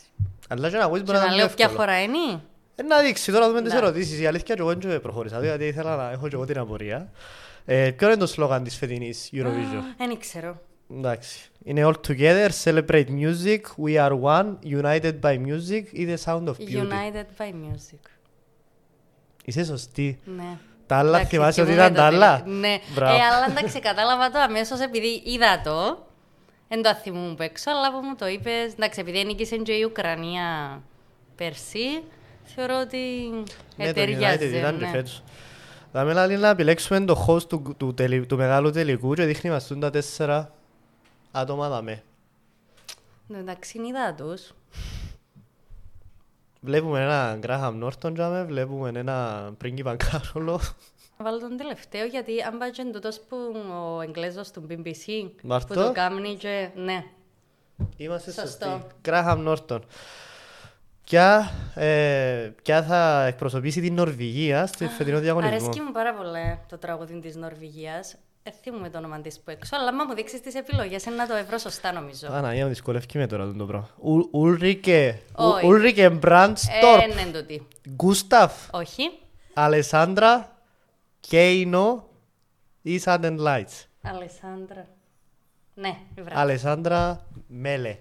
Αλλά και να ακούεις μπορεί να είναι εύκολο. Και να λέω ποια χώρα είναι. Ε, να δείξει, τώρα δούμε τις ερωτήσεις. Η αλήθεια και εγώ δεν προχώρησα, γιατί ήθελα να έχω και εγώ την απορία. Ε, ποιο είναι το σλόγαν της φετινής Eurovision? Δεν ξέρω. Εντάξει. Είναι All Together, Celebrate Music, We Are One, United by Music ή The Sound of Beauty; United by Music. Είσαι σωστή. Ναι. Τα άλλα θυμάσαι ότι ήταν τα άλλα. Ναι. Ε, αλλά εντάξει, κατάλαβα το αμέσως επειδή είδα το. Δεν το θυμούμαι που έξω, αλλά που μου το είπες. Εντάξει, επειδή νίκησε και η Ουκρανία πέρσι, θεωρώ ότι ναι, ταιριάζει. Ναι, ήταν ναι. φέτος. Θα με λέει να επιλέξουμε το host του, του, του, τελει, του μεγάλου τελικού και δείχνει μας τα τέσσερα άτομα δαμε. Ναι, εντάξει, είδα τους. Βλέπουμε ένα Γκράχαμ Νόρτον τζάμε, βλέπουμε ένα πρίγκιπα Κάρολο. Βάλω τον τελευταίο γιατί αν πάει και τούτος που ο Εγγλέζος του BBC Μαρτώ. που το κάνει και ναι. Είμαστε σωστοί. Γκράχαμ Νόρτον. Ποια, ε, ποια θα εκπροσωπήσει την Νορβηγία στο φετινό διαγωνισμό. Αρέσκει μου πάρα πολύ το τραγούδι της Νορβηγίας. Εθίμουμε το όνομα της που έξω, αλλά άμα μου δείξεις τις επιλογές, να το ευρώ σωστά νομίζω. Αναγία μου δυσκολεύει με τώρα το πράγμα. Ούλρικε. Ούλρικε Μπραντστορπ. Ε, ναι, τούτη. Γκούσταφ. Όχι. Αλεσάνδρα. Κέινο. Ή Σάντεν Λάιτ. Αλεσάνδρα. Ναι, Αλεσάνδρα Μέλε.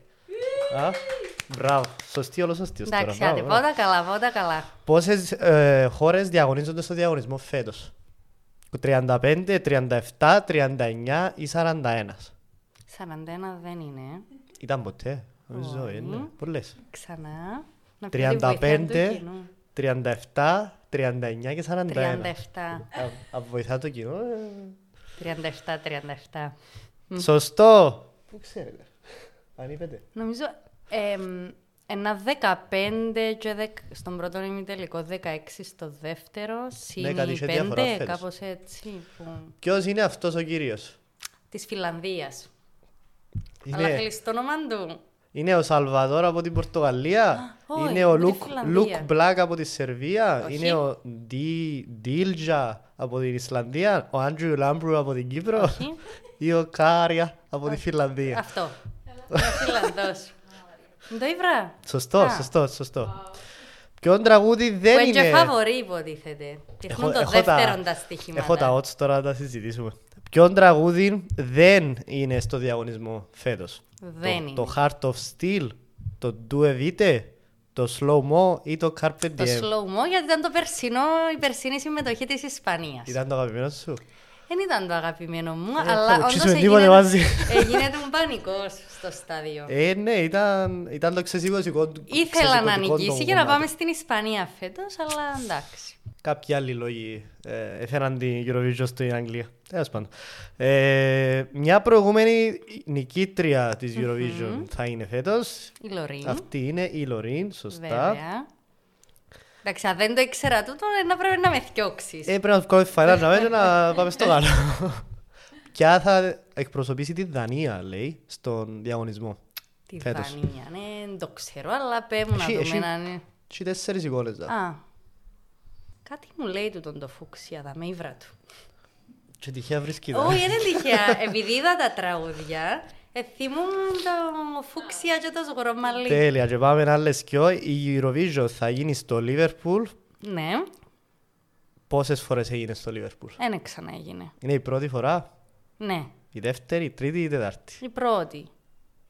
Μπράβο. Σωστή, όλο σωστή. Εντάξει, άντε, πότα καλά, πότα καλά. Πόσες ε, χώρες διαγωνίζονται στο διαγωνισμό φέτος; 35, 37, 39 ή 41. 41 δεν είναι. Ήταν ποτέ. Νομίζω είναι. Πολλές. Ξανά. 35, 37, 39 και 41. 37. Από βοηθά το κοινό. 37, 37. Σωστό. Πού ξέρετε. Αν είπετε. Νομίζω ε, ένα 15 και δεκ, στον πρώτο ημιτελικό, 16 στο δεύτερο, συν ναι, 5, κάπως έτσι. Που... Ποιος είναι αυτός ο κύριος; Της Φιλανδίας. Αλλά Είναι, θέλεις το όνομα του; είναι ο Σαλβαδόρ από την Πορτογαλία; όχι, είναι ο από τη Λουκ, Φιλανδία. Λουκ Μπλακ από τη Σερβία; Όχι. Είναι ο Ντι- Ντίλια από την Ισλανδία; Ο Άντριου Λάμπρου από την Κύπρο; Όχι. Ή ο Käärijä από τη Φιλανδία; Αυτό. Ο Φιλανδός. Μην το ήβρα. Σωστό, Α. σωστό, σωστό. Ποιον τραγούδι Που δεν είναι και είναι... φαβορή υποτίθεται. Δείχνουν το έχω δεύτερο τα στοιχήματα. Έχω τα odds τώρα να τα συζητήσουμε. Ποιον τραγούδι δεν είναι στο διαγωνισμό φέτος. Δεν το, είναι. Το Heart of Steel, το Do Evite, το Slow Mo ή το Carpe Το Diem. slow mo γιατί ήταν το περσινό, η περσινή συμμετοχή της Ισπανίας. Ήταν το αγαπημένο σου. Δεν ήταν το αγαπημένο μου, Ε, θα αλλά όντως κουτσίσουμε τίποτε έγινε, μαζί. έγινε μου πανικός στο στάδιο. Ε, ναι, ήταν, ήταν το ξεσηκωτικό του. Ήθελα να ξεσηκωτικό νικήσει του για να κομμάτι. πάμε στην Ισπανία φέτος, αλλά εντάξει. Κάποιοι άλλοι λόγοι ε, έφεραν την Eurovision στην Αγγλία. Τέλος πάντων. Ε, μια προηγούμενη νικήτρια της Eurovision θα είναι φέτος. Η Λωρίν, Αυτή είναι η Λωρίν, σωστά. βέβαια. Εντάξει, αν δεν το ήξερα τούτο, ε, να πρέπει να με θιώξεις. Ε, πρέπει να βγάλω φαϊλά να μένω να πάμε στο καλό. Ποια θα εκπροσωπήσει τη Δανία, λέει, στον διαγωνισμό. Τη φέτος. Δανία, ναι, δεν το ξέρω, αλλά πέμουν να Έχει- δούμε έχει- να είναι. Τι τέσσερις εικόνες. δα. Α, κάτι μου λέει τούτον το φούξια, τα μέιβρα του. Και τυχαία βρίσκει. δα. Όχι, είναι τυχαία. Επειδή είδα τα τραγούδια, εθιμούν το φούξια και το σγορομαλί. Τέλεια, και πάμε άλλες δυο. Η Eurovision θα γίνει στο Liverpool. Ναι, Πόσες φορές έγινε στο Liverpool; δεν ξανά έγινε. Είναι η πρώτη φορά, Ναι, η δεύτερη, η τρίτη ή η τετάρτη. η πρώτη.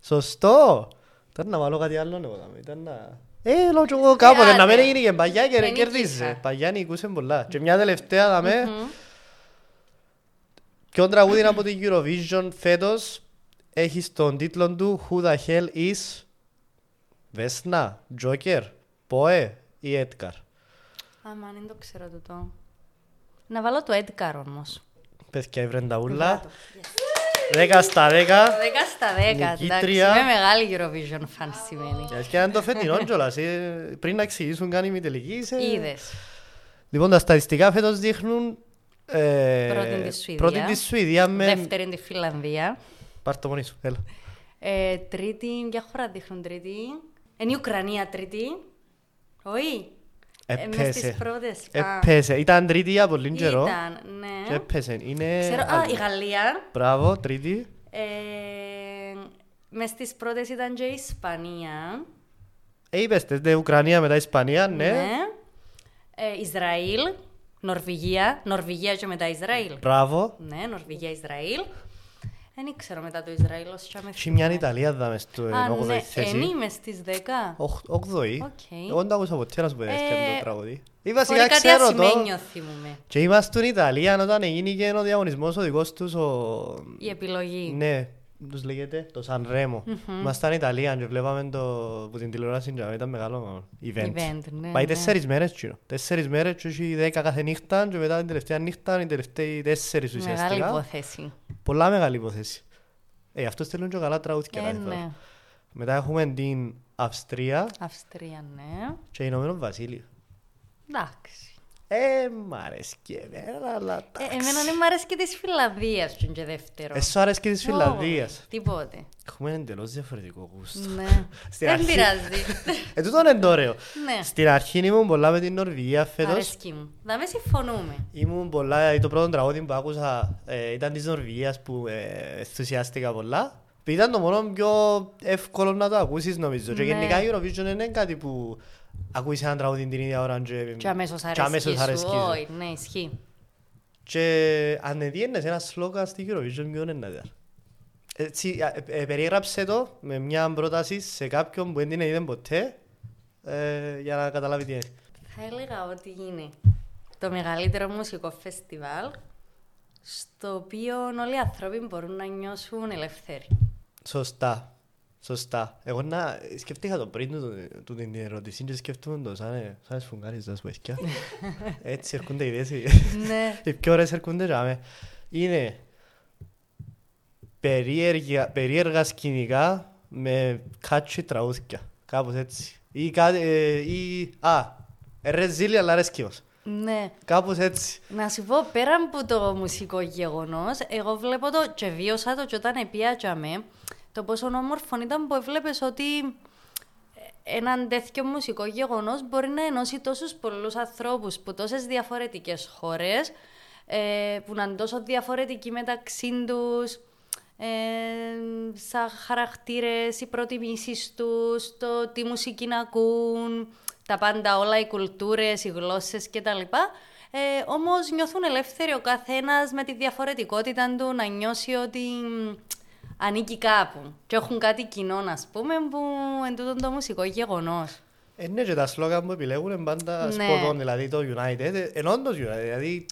Σωστό! Ήταν να βάλω κάτι άλλο εγώ δάμε. Ήταν να... Ε, λέω και εγώ κάποτε άντε. να μην έγινε και παγιά και Δεν κερδίσε. νικήσα. Παγιά νικούσε πολλά. Και μια τελευταία δάμε. Ποιον τραγούδι από την Eurovision φέτος; Έχεις στον τίτλο του Who the hell is Βέσνα, Joker, Poe ή Edgar. Άμα δεν το ξέρω τούτο. Να βάλω το Edgar όμως. Παιδιά έβρεν τα ούλα. Βάλω το. 10 στα 10. 10 στα 10, εντάξει. Νικήτρια. Είμαι μεγάλη Eurovision fan σημαίνει. Και αν το φετινό κιόλας, ε, πριν να εξηγήσουν καν η τελική είσαι... Είδες. Λοιπόν, τα στατιστικά φέτος δείχνουν... Ε, Πρώτη της Σουηδίας. Πρώτη της Σουηδίας με... Δεύτερη είναι τη Φιλανδία. Πάρ' το μόνοι σου, έλα. Ε, τρίτη, ποια χώρα δείχνουν τρίτη. Είναι η Ουκρανία τρίτη. Όχι. Ε, μες στις Έπεσε. πρώτες. Α, Έπεσε. Ήταν τρίτη για πολύ καιρό. Ήταν, Και ναι. έπεσε. Είναι... Ξέρω, α, η Γαλλία. Μπράβο, τρίτη. Ε, μες στις πρώτες ήταν και η Ισπανία. Ε, είπες, τες, δε, Ουκρανία μετά Ισπανία, ναι. Ε, Ισραήλ. Νορβηγία. Νορβηγία και μετά Ισραήλ. Μπράβο. Ναι, Νορβηγία, Ισραήλ. Δεν ξέρω μετά το Ισραήλ ως και με Έχει μια Ιταλία δάμε στο Α, 8η ναι, εν θέση. είμαι στις 10. Οχ- Όγδοη. Οκ. Εγώ δεν το άκουσα ποτέ να σου πω Ε, το τραγούδι. Ή Μπορεί βασικά κάτι ξέρω το. ασημένιο θυμούμε. Και είμαστε στην Ιταλία όταν έγινε και ο διαγωνισμός ο δικός τους ο... Η επιλογή. Ναι, τους λέγεται το Σαν Ρέμο. Ήμασταν Ιταλία και βλέπαμε το που την τηλεόραση και ήταν μεγάλο event. Event, ναι, Πάει ναι. τέσσερις μέρες τσίνο. Τέσσερις μέρες και έχει δέκα κάθε νύχτα και μετά την τελευταία νύχτα οι τελευταίοι τέσσερις Μεγάλη ουσιαστικά. υπόθεση. Πολλά μεγάλη υπόθεση. Ε, αυτός στέλνουν και καλά τραγούδια Ε, κάθε φορά. ναι. Μετά έχουμε την Αυστρία Αυστρία, ναι. και Ηνωμένο Βασίλειο. Εντάξει. Ε, μ' αρέσει και εμένα, αλλά Ε, εντάξει. εμένα δεν μ' αρέσει και της Φιλανδίας που είναι και δεύτερο. Ε, σου αρέσει και της Όχι, Φιλανδίας. Τίποτε. Έχουμε εντελώς διαφορετικό γούστο. Ναι. Στην Δεν αρχή- πειράζει. Ε, τούτο είναι το ωραίο. Ναι. Στην αρχή ήμουν πολλά με την Νορβηγία φέτος. Αρέσκει μου. Να με συμφωνούμε. Ήμουν πολλά, ε, το πρώτο τραγούδι που άκουσα ε, ήταν της Νορβηγίας που ε, ενθουσιάστηκα πολλά. Που Ήταν το μόνο πιο εύκολο να το ακούσεις νομίζω. Και Ναι. γενικά η Eurovision δεν είναι κάτι που ακούεις έναν τραγούδι την ίδια ώρα και, Και αμέσως και αρέσκει αμέσως σου. αρέσκεις σου. Όχι, ναι, ισχύει. Και αν έδινες ένα σλόγκαν στη Eurovision ποιον είναι να ήταν. Έτσι, ε, ε, περιέγραψε το με μια πρόταση σε κάποιον που δεν την είδε ποτέ ε, για να καταλάβει τι είναι. Θα έλεγα ότι είναι το μεγαλύτερο μουσικό φεστιβάλ στο οποίο όλοι οι άνθρωποι μπορούν να νιώσουν ελευθέροι. Σωστά. Σωστά. Εγώ να σκεφτήκα το πριν του, του την ερώτηση και σκέφτομαι το σαν, ε, σαν σφουγγάρις τα σπαθιά. Έτσι έρχονται οι ιδέες. οι- ναι. Οι πιο ωραίες έρχονται για μέ. Είναι περίεργα, περίεργα σκηνικά με κάτσι τραγούδια. Κάπως έτσι. Ή κάτι, ε, ή, α, ρεζίλι αλλά αρέσκει μας. Ναι. Κάπως έτσι. Να σου πω, πέρα από το μουσικό γεγονός, εγώ βλέπω το και βίωσα το και όταν επίατσα το πόσο όμορφο ήταν που έβλεπες ότι έναν τέτοιο μουσικό γεγονός μπορεί να ενώσει τόσους πολλούς ανθρώπους που τόσες διαφορετικές χώρες, ε, που να είναι τόσο διαφορετικοί μεταξύ τους, ε, σαν χαρακτήρες, οι προτιμήσεις τους, το τι μουσική να ακούν, τα πάντα όλα, οι κουλτούρες, οι γλώσσες κτλ. Ε, όμως νιώθουν ελεύθεροι ο καθένας με τη διαφορετικότητα του να νιώσει ότι ανήκει κάπου και έχουν κάτι κοινό, α πούμε, που εν τούτο το μουσικό γεγονός. Ε, ναι, και τα σλόγαν που επιλέγουν είναι πάντα ναι. σπουδών, δηλαδή το United, ε, ενώ το United, δηλαδή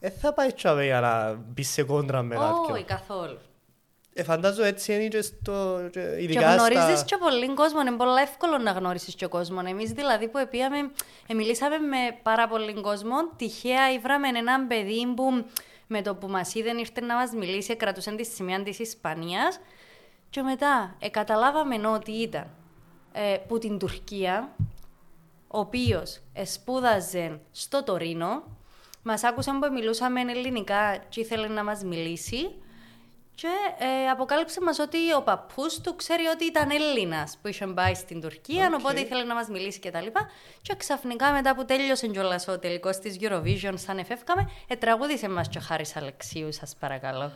δεν θα πάει τσαβέ για να μπει σε κόντρα με κάποιον. Όχι, καθόλου. Ε, φαντάζω έτσι είναι και στο... Ειδικά και γνωρίζεις στα... και πολύ κόσμο, είναι πολύ εύκολο να γνωρίσεις και κόσμο. Εμείς δηλαδή που επίαμε, ε, μιλήσαμε με πάρα πολύ κόσμο, τυχαία ήβραμε έναν παιδί που με το που μας είδε ήρθε να μας μιλήσει, κρατούσε τη σημεία της Ισπανίας. Και μετά ε, καταλάβαμε ότι ήταν ε, που την Τουρκία, ο οποίος σπούδαζε στο Τωρίνο, μας άκουσε που μιλούσαμε ελληνικά και ήθελε να μας μιλήσει. Και ε, αποκάλυψε μας ότι ο παππούς του ξέρει ότι ήταν Έλληνας που είχε πάει στην Τουρκία, okay. οπότε ήθελε να μας μιλήσει κτλ. Και, και ξαφνικά μετά που τέλειωσε κιόλας ο τελικός της Eurovision, σαν εφεύκαμε, τραγούδισε μας και ο Χάρης Αλεξίου, σας παρακαλώ.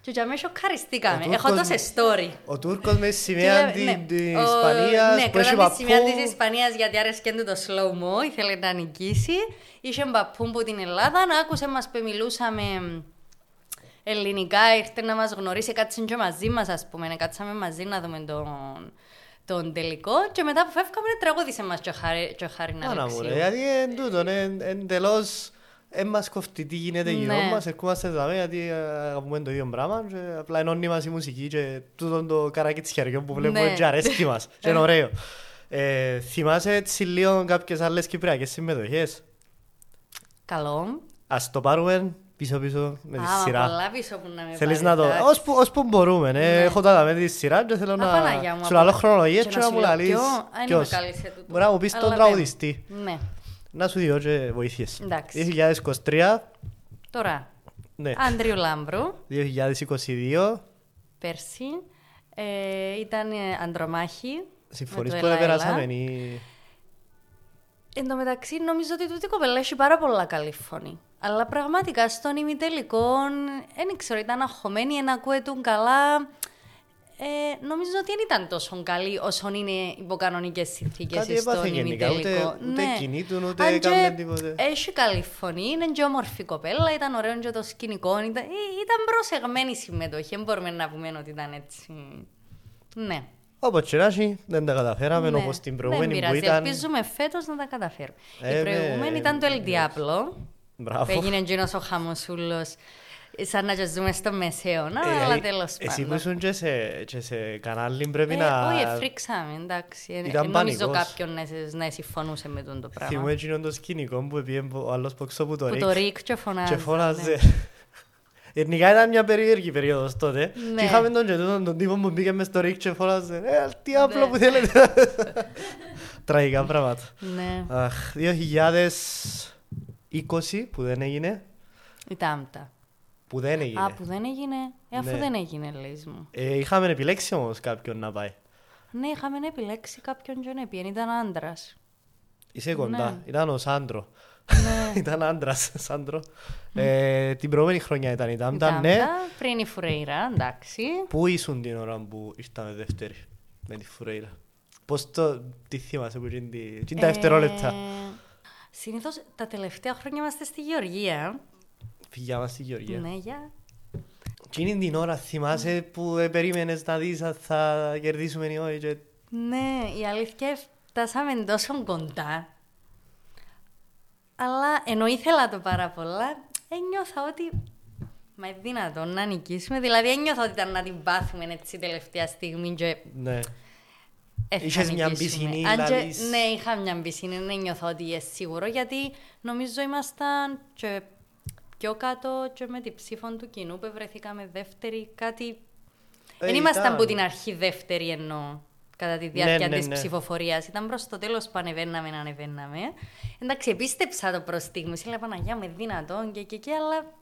Και για μένα σοκαριστήκαμε. Έχω το σε story. Ο Τούρκος με σημαία τη Ισπανίας. Ναι, κρατά τη σημαία της Ισπανίας γιατί άρεσε το slow mo, ήθελε να νικήσει. Είχε παππού από την Ελλάδα, να άκουσε μας που μιλούσαμε ελληνικά, ήρθε να μας γνωρίσει, κάτσε και μαζί μας, ας πούμε. Κάτσαμε μαζί να δούμε τον, τον τελικό και μετά που φεύγαμε τραγούδισε μας και ο Χάρη να Αλεξίου. Δηλαδή εν τούτο, εντελώς δεν μας κοφτεί τι γίνεται γύρω ναι. μας, ερχόμαστε εδώ γιατί αγαπούμε το ίδιο πράγμα και απλά ενώνει μας η μουσική και τούτο το καράκι της χεριών που βλέπουμε ναι. και αρέσκει μας και είναι ωραίο. Ε, θυμάσαι έτσι λίγο κάποιες άλλες κυπριακές συμμετοχές; Καλό. Ας το πάρουμε πίσω-πίσω με τη Α, σειρά. πολλά πίσω που να με Θέλεις να το... Ως που, ως που μπορούμε, ναι. ναι. Έχω τα με τη σειρά και θέλω να... Σου λαλώ χρονολογίες και να μου λαλείς ποιος. Μπορεί να μου πεις τον τραγουδιστή. Ναι. Να σου δω και βοήθειες. 2023. Τώρα. Ναι. Άντριου Λάμπρου. 2022. Πέρσι. Ε, ήταν Αντρομάχη. Συμφωνείς που δεν περάσαμε. Εν τω μεταξύ νομίζω ότι τούτη κοπέλα έχει πάρα πολλά καλή φωνή. Αλλά πραγματικά στον ημιτελικό, δεν ξέρω, ήταν αγχωμένη, να ακούετουν καλά. Ε, νομίζω ότι δεν ήταν τόσο καλή όσο είναι υπό κανονικέ συνθήκε στον ημιτελικό. Ούτε, ναι. ούτε κινήτουν, ούτε έκαναν τίποτε. Έχει καλή φωνή, είναι και όμορφη κοπέλα, ήταν ωραίο και το σκηνικό. Ήταν, ε, ήταν προσεγμένη συμμετοχή. Δεν μπορούμε να πούμε ότι ήταν έτσι. Ναι. Όπως και δεν τα καταφέραμε ναι. όπως την προηγούμενη που ήταν. Ελπίζουμε φέτος να τα καταφέρουμε. Ε, Η προηγούμενη ναι, ήταν το El Diablo. Μπράβο. Έγινε εκείνος ο χαμοσούλος σαν να ζούμε στο μεσαίωνα, ε, αλλά τέλος πάντων. Εσύ που ήσουν και σε, και σε κανάλι πρέπει ε, να... Όχι, εφρίξαμε, εντάξει. Ε, Ήταν νομίζω κάποιον να, να συμφωνούσε με τον το πράγμα. Θυμούμαι εκείνον το σκηνικό που πήγε ο άλλος που έξω από το ΡΙΚ. Που το ΡΙΚ και φωνάζε. Και φωνάζε. Ναι. Γενικά ήταν μια περίεργη περίοδος τότε. Ναι. Και είχαμε τον, τον, τον τύπο που πήγε μες στο ΡΙΚ και φωνάζε. Ε, τι απλό ναι. που θέλετε. Τραγικά πράγματα. Ναι. Αχ, 2000... 20 που δεν έγινε. Η Τάμπτα. Που δεν έγινε. Α, που δεν έγινε. Ε, αφού ναι. δεν έγινε, λέει μου. Ε, είχαμε επιλέξει όμως κάποιον να πάει. Ναι, είχαμε επιλέξει κάποιον και να Ήταν άντρας. Είσαι κοντά. Ναι. Ήταν ο Σάντρο. Ναι. ήταν άντρας, Σάντρο. ε, την προηγούμενη χρονιά ήταν η Τάμπτα. Ναι. Πριν η Φουρέιρα, εντάξει. Πού ήσουν την ώρα που ήρθαμε δεύτερη με τη Φουρέιρα; Πώς το. Τι θυμάσαι που είναι τα δευτερόλεπτα; Συνήθως τα τελευταία χρόνια είμαστε στη Γεωργία. Φυγιά μας στη Γεωργία. Ναι, για. Και είναι την ώρα, θυμάσαι που ε, περίμενες να δεις αν θα κερδίσουμε ή όχι. Και... Ναι, η αλήθεια φτάσαμε τόσο κοντά. Αλλά ενώ ήθελα το πάρα πολλά, ένιωθα ότι Μα είναι δυνατόν να νικήσουμε. Δηλαδή, ένιωθα ότι ήταν να την πάθουμε έτσι τελευταία στιγμή. Και... Ναι. Είχες μια πισινή, δηλαδή... Ναι, είχα μια πισινή, δεν νιώθω ότι είναι σίγουρο, γιατί νομίζω ήμασταν και πιο κάτω και με την ψήφο του κοινού που βρεθήκαμε δεύτερη, κάτι... Δεν ήμασταν από την αρχή δεύτερη εννοώ. κατά τη Ναι, διάρκεια ναι, της ναι. ψηφοφορίας. Ήταν προς το τέλος που ανεβαίναμε, ανεβαίναμε. Εντάξει, επίστεψα το προς στιγμής. Έλεγα Παναγιά με δυνατόν και και και, αλλά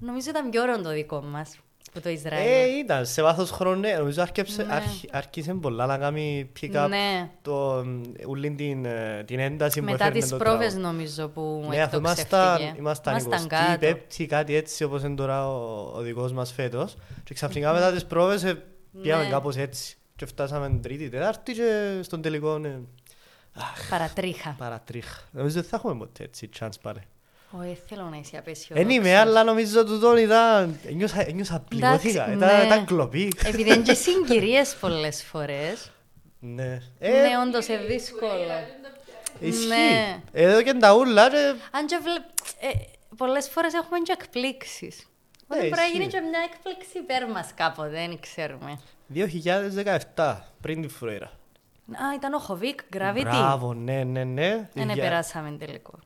νομίζω ήταν πιο ωραίο το δικό μας που το Ισραήλ. Ε, ήταν σε βάθος χρόνου, ναι, νομίζω άρχισε, Ναι. άρχι- άρχισε πολλά να κάνει pick up Ναι. το, ούλη την, ε, την ένταση που Μετά έφερνε τις το πρόβες τραγούδι. νομίζω που Ναι, αφού ήμασταν, εκτοξεύτηκε. ήμασταν Ήμασταν 25η, κάτι έτσι όπως είναι τώρα ο, ο δικός μας φέτος. Και ξαφνικά μετά τις πρόβες ε, πήγαμε Ναι. κάπως έτσι. Και φτάσαμε τρίτη, τετάρτη και στον τελικό ναι, Παρατρίχα. παρατρίχ. Νομίζω δεν θα έχουμε ποτέ έτσι chance πάλι. Όχι, θέλω να είσαι Δεν απεσιόδοξος. είμαι, αλλά νομίζω τούτον ήταν... Ένιωσα, ένιωσα πληγώθηκα, Εντάξει, ήταν, ναι. ήταν κλοπή. Επειδή είναι και συγκυρίες πολλές φορές. Ναι. Ναι, όντως είναι δύσκολο. Ισχύει. ναι. Εδώ και τα ούλα και... Αν και βλέ... ε, πολλές φορές έχουμε και εκπλήξεις. Ναι, Μπορεί να ισχύει. γίνει και μια έκπληξη υπέρ μας κάποτε, δεν ξέρουμε. 2017, πριν τη Φρουέρα. Α, ήταν ο Χοβίκ, Gravity. Μπράβο, ναι, ναι, ναι. Δεν Για- περάσαμε τελικό.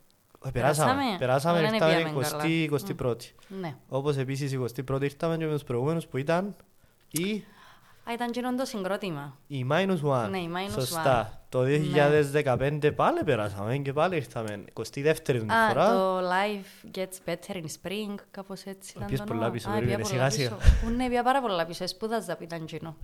Ε, Περάσαμε, Περάσαμε. περάσαμε, Αλλά δεν ήρθαμε πήγαμε 20, 21η. Ναι. Όπως επίσης η 21η ήρθαμε και με τους προηγούμενους που ήταν η, Α, ήταν κοινό το συγκρότημα. η Minus One. Ναι, η Minus Σωστά. Το 2015 πάλι περάσαμε και πάλι ήρθαμε 22η την Α, φορά. το Life Gets Better in Spring, κάπως έτσι ήταν Πήγες το πολλά όνομα. πίσω, Α, περίμενε, πήγα σιγά πολλά σιγά. πίσω. Ού, Ναι, πήγα πάρα πολλά πίσω, σπούδαζα που ήταν κοινό.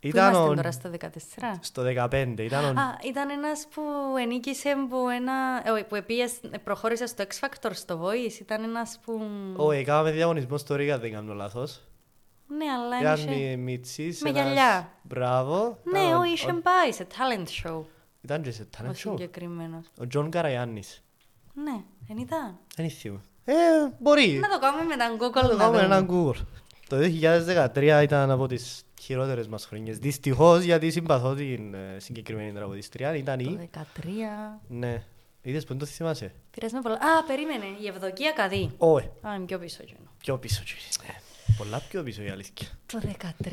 Πού Ήταν είμαστε ο- τώρα στο 14. στο 15, ήταν ο... Α, ήταν ένας που ενίκησε που, ένα, ε, όχι, που επίες, προχώρησε στο X Factor, στο Voice. Ήταν ένας που... Όχι, έκαναμε διαγωνισμό στο Ρίγα, δεν κάνω λάθος. Ναι, αλλά Ήταν είχε... μι- Μιτσής, με ένας- γυαλιά. Μπράβο. Ναι, Ήταν ο- όχι, είχε ο- πάει σε talent show. Ήταν και σε Ο talent show. συγκεκριμένος. Ο Τζον Καραϊάννης. Ναι, δεν ήταν. Δεν θυμούμαι. Ε, μπορεί. Να το κάνουμε με τα Να Google το να κάνουμε έναν δούμε. Google. Το 2013 ήταν από τις χειρότερες μας χρονιές. Δυστυχώς γιατί συμπαθώ την ε, συγκεκριμένη τραγουδιστρία. Ήταν Το η... 13... Ναι. Είδες που δεν το θυμάσαι; Πήρες με πολλά... Α, περίμενε, η Ευδοκία Καδί. Όχι. Α, είμαι πιο πίσω εκείνο. Πιο πίσω. κύριε. Ναι. Πολλά πιο πίσω η αλήθεια. Το 13...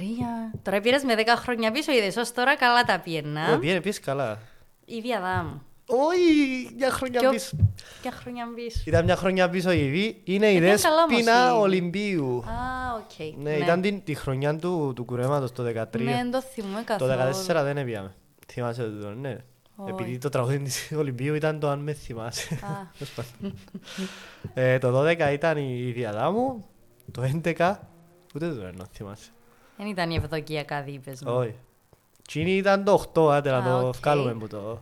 Τώρα πήρες με 10 χρόνια πίσω, είδες, ως τώρα καλά τα Όχι, πιένα. πήγαινε πίες καλά. Ήβη Αδάμου. Όχι, μια χρονιά Πιο- πίσω. Ποια χρόνια πίσω. Ήταν μια χρονιά πίσω η Ήβη. Είναι η Ήταν καλά όμως Δέσποινα η- Ολυμπίου. Α, οκ. Ναι, ήταν την, τη χρονιά του, του κουρέματος το 13. Ναι, δεν το θυμούμαι Το καθόλου. 14 δεν έπιαμε. Θυμάσαι το, ναι. Όχι. Επειδή το τραγούδι της Ολυμπίου ήταν το αν με θυμάσαι. Α. Τέλος πάντων. ε, το 12 ήταν η Ήβη Αδάμου. Το 11 ούτε το ένα θυμάσαι. Δεν ήταν η Ευδοκία Καδί, είπες μου. Όχι. Τζείνη ήταν το 8, άντε να Α, το οκ. βγάλουμε που το...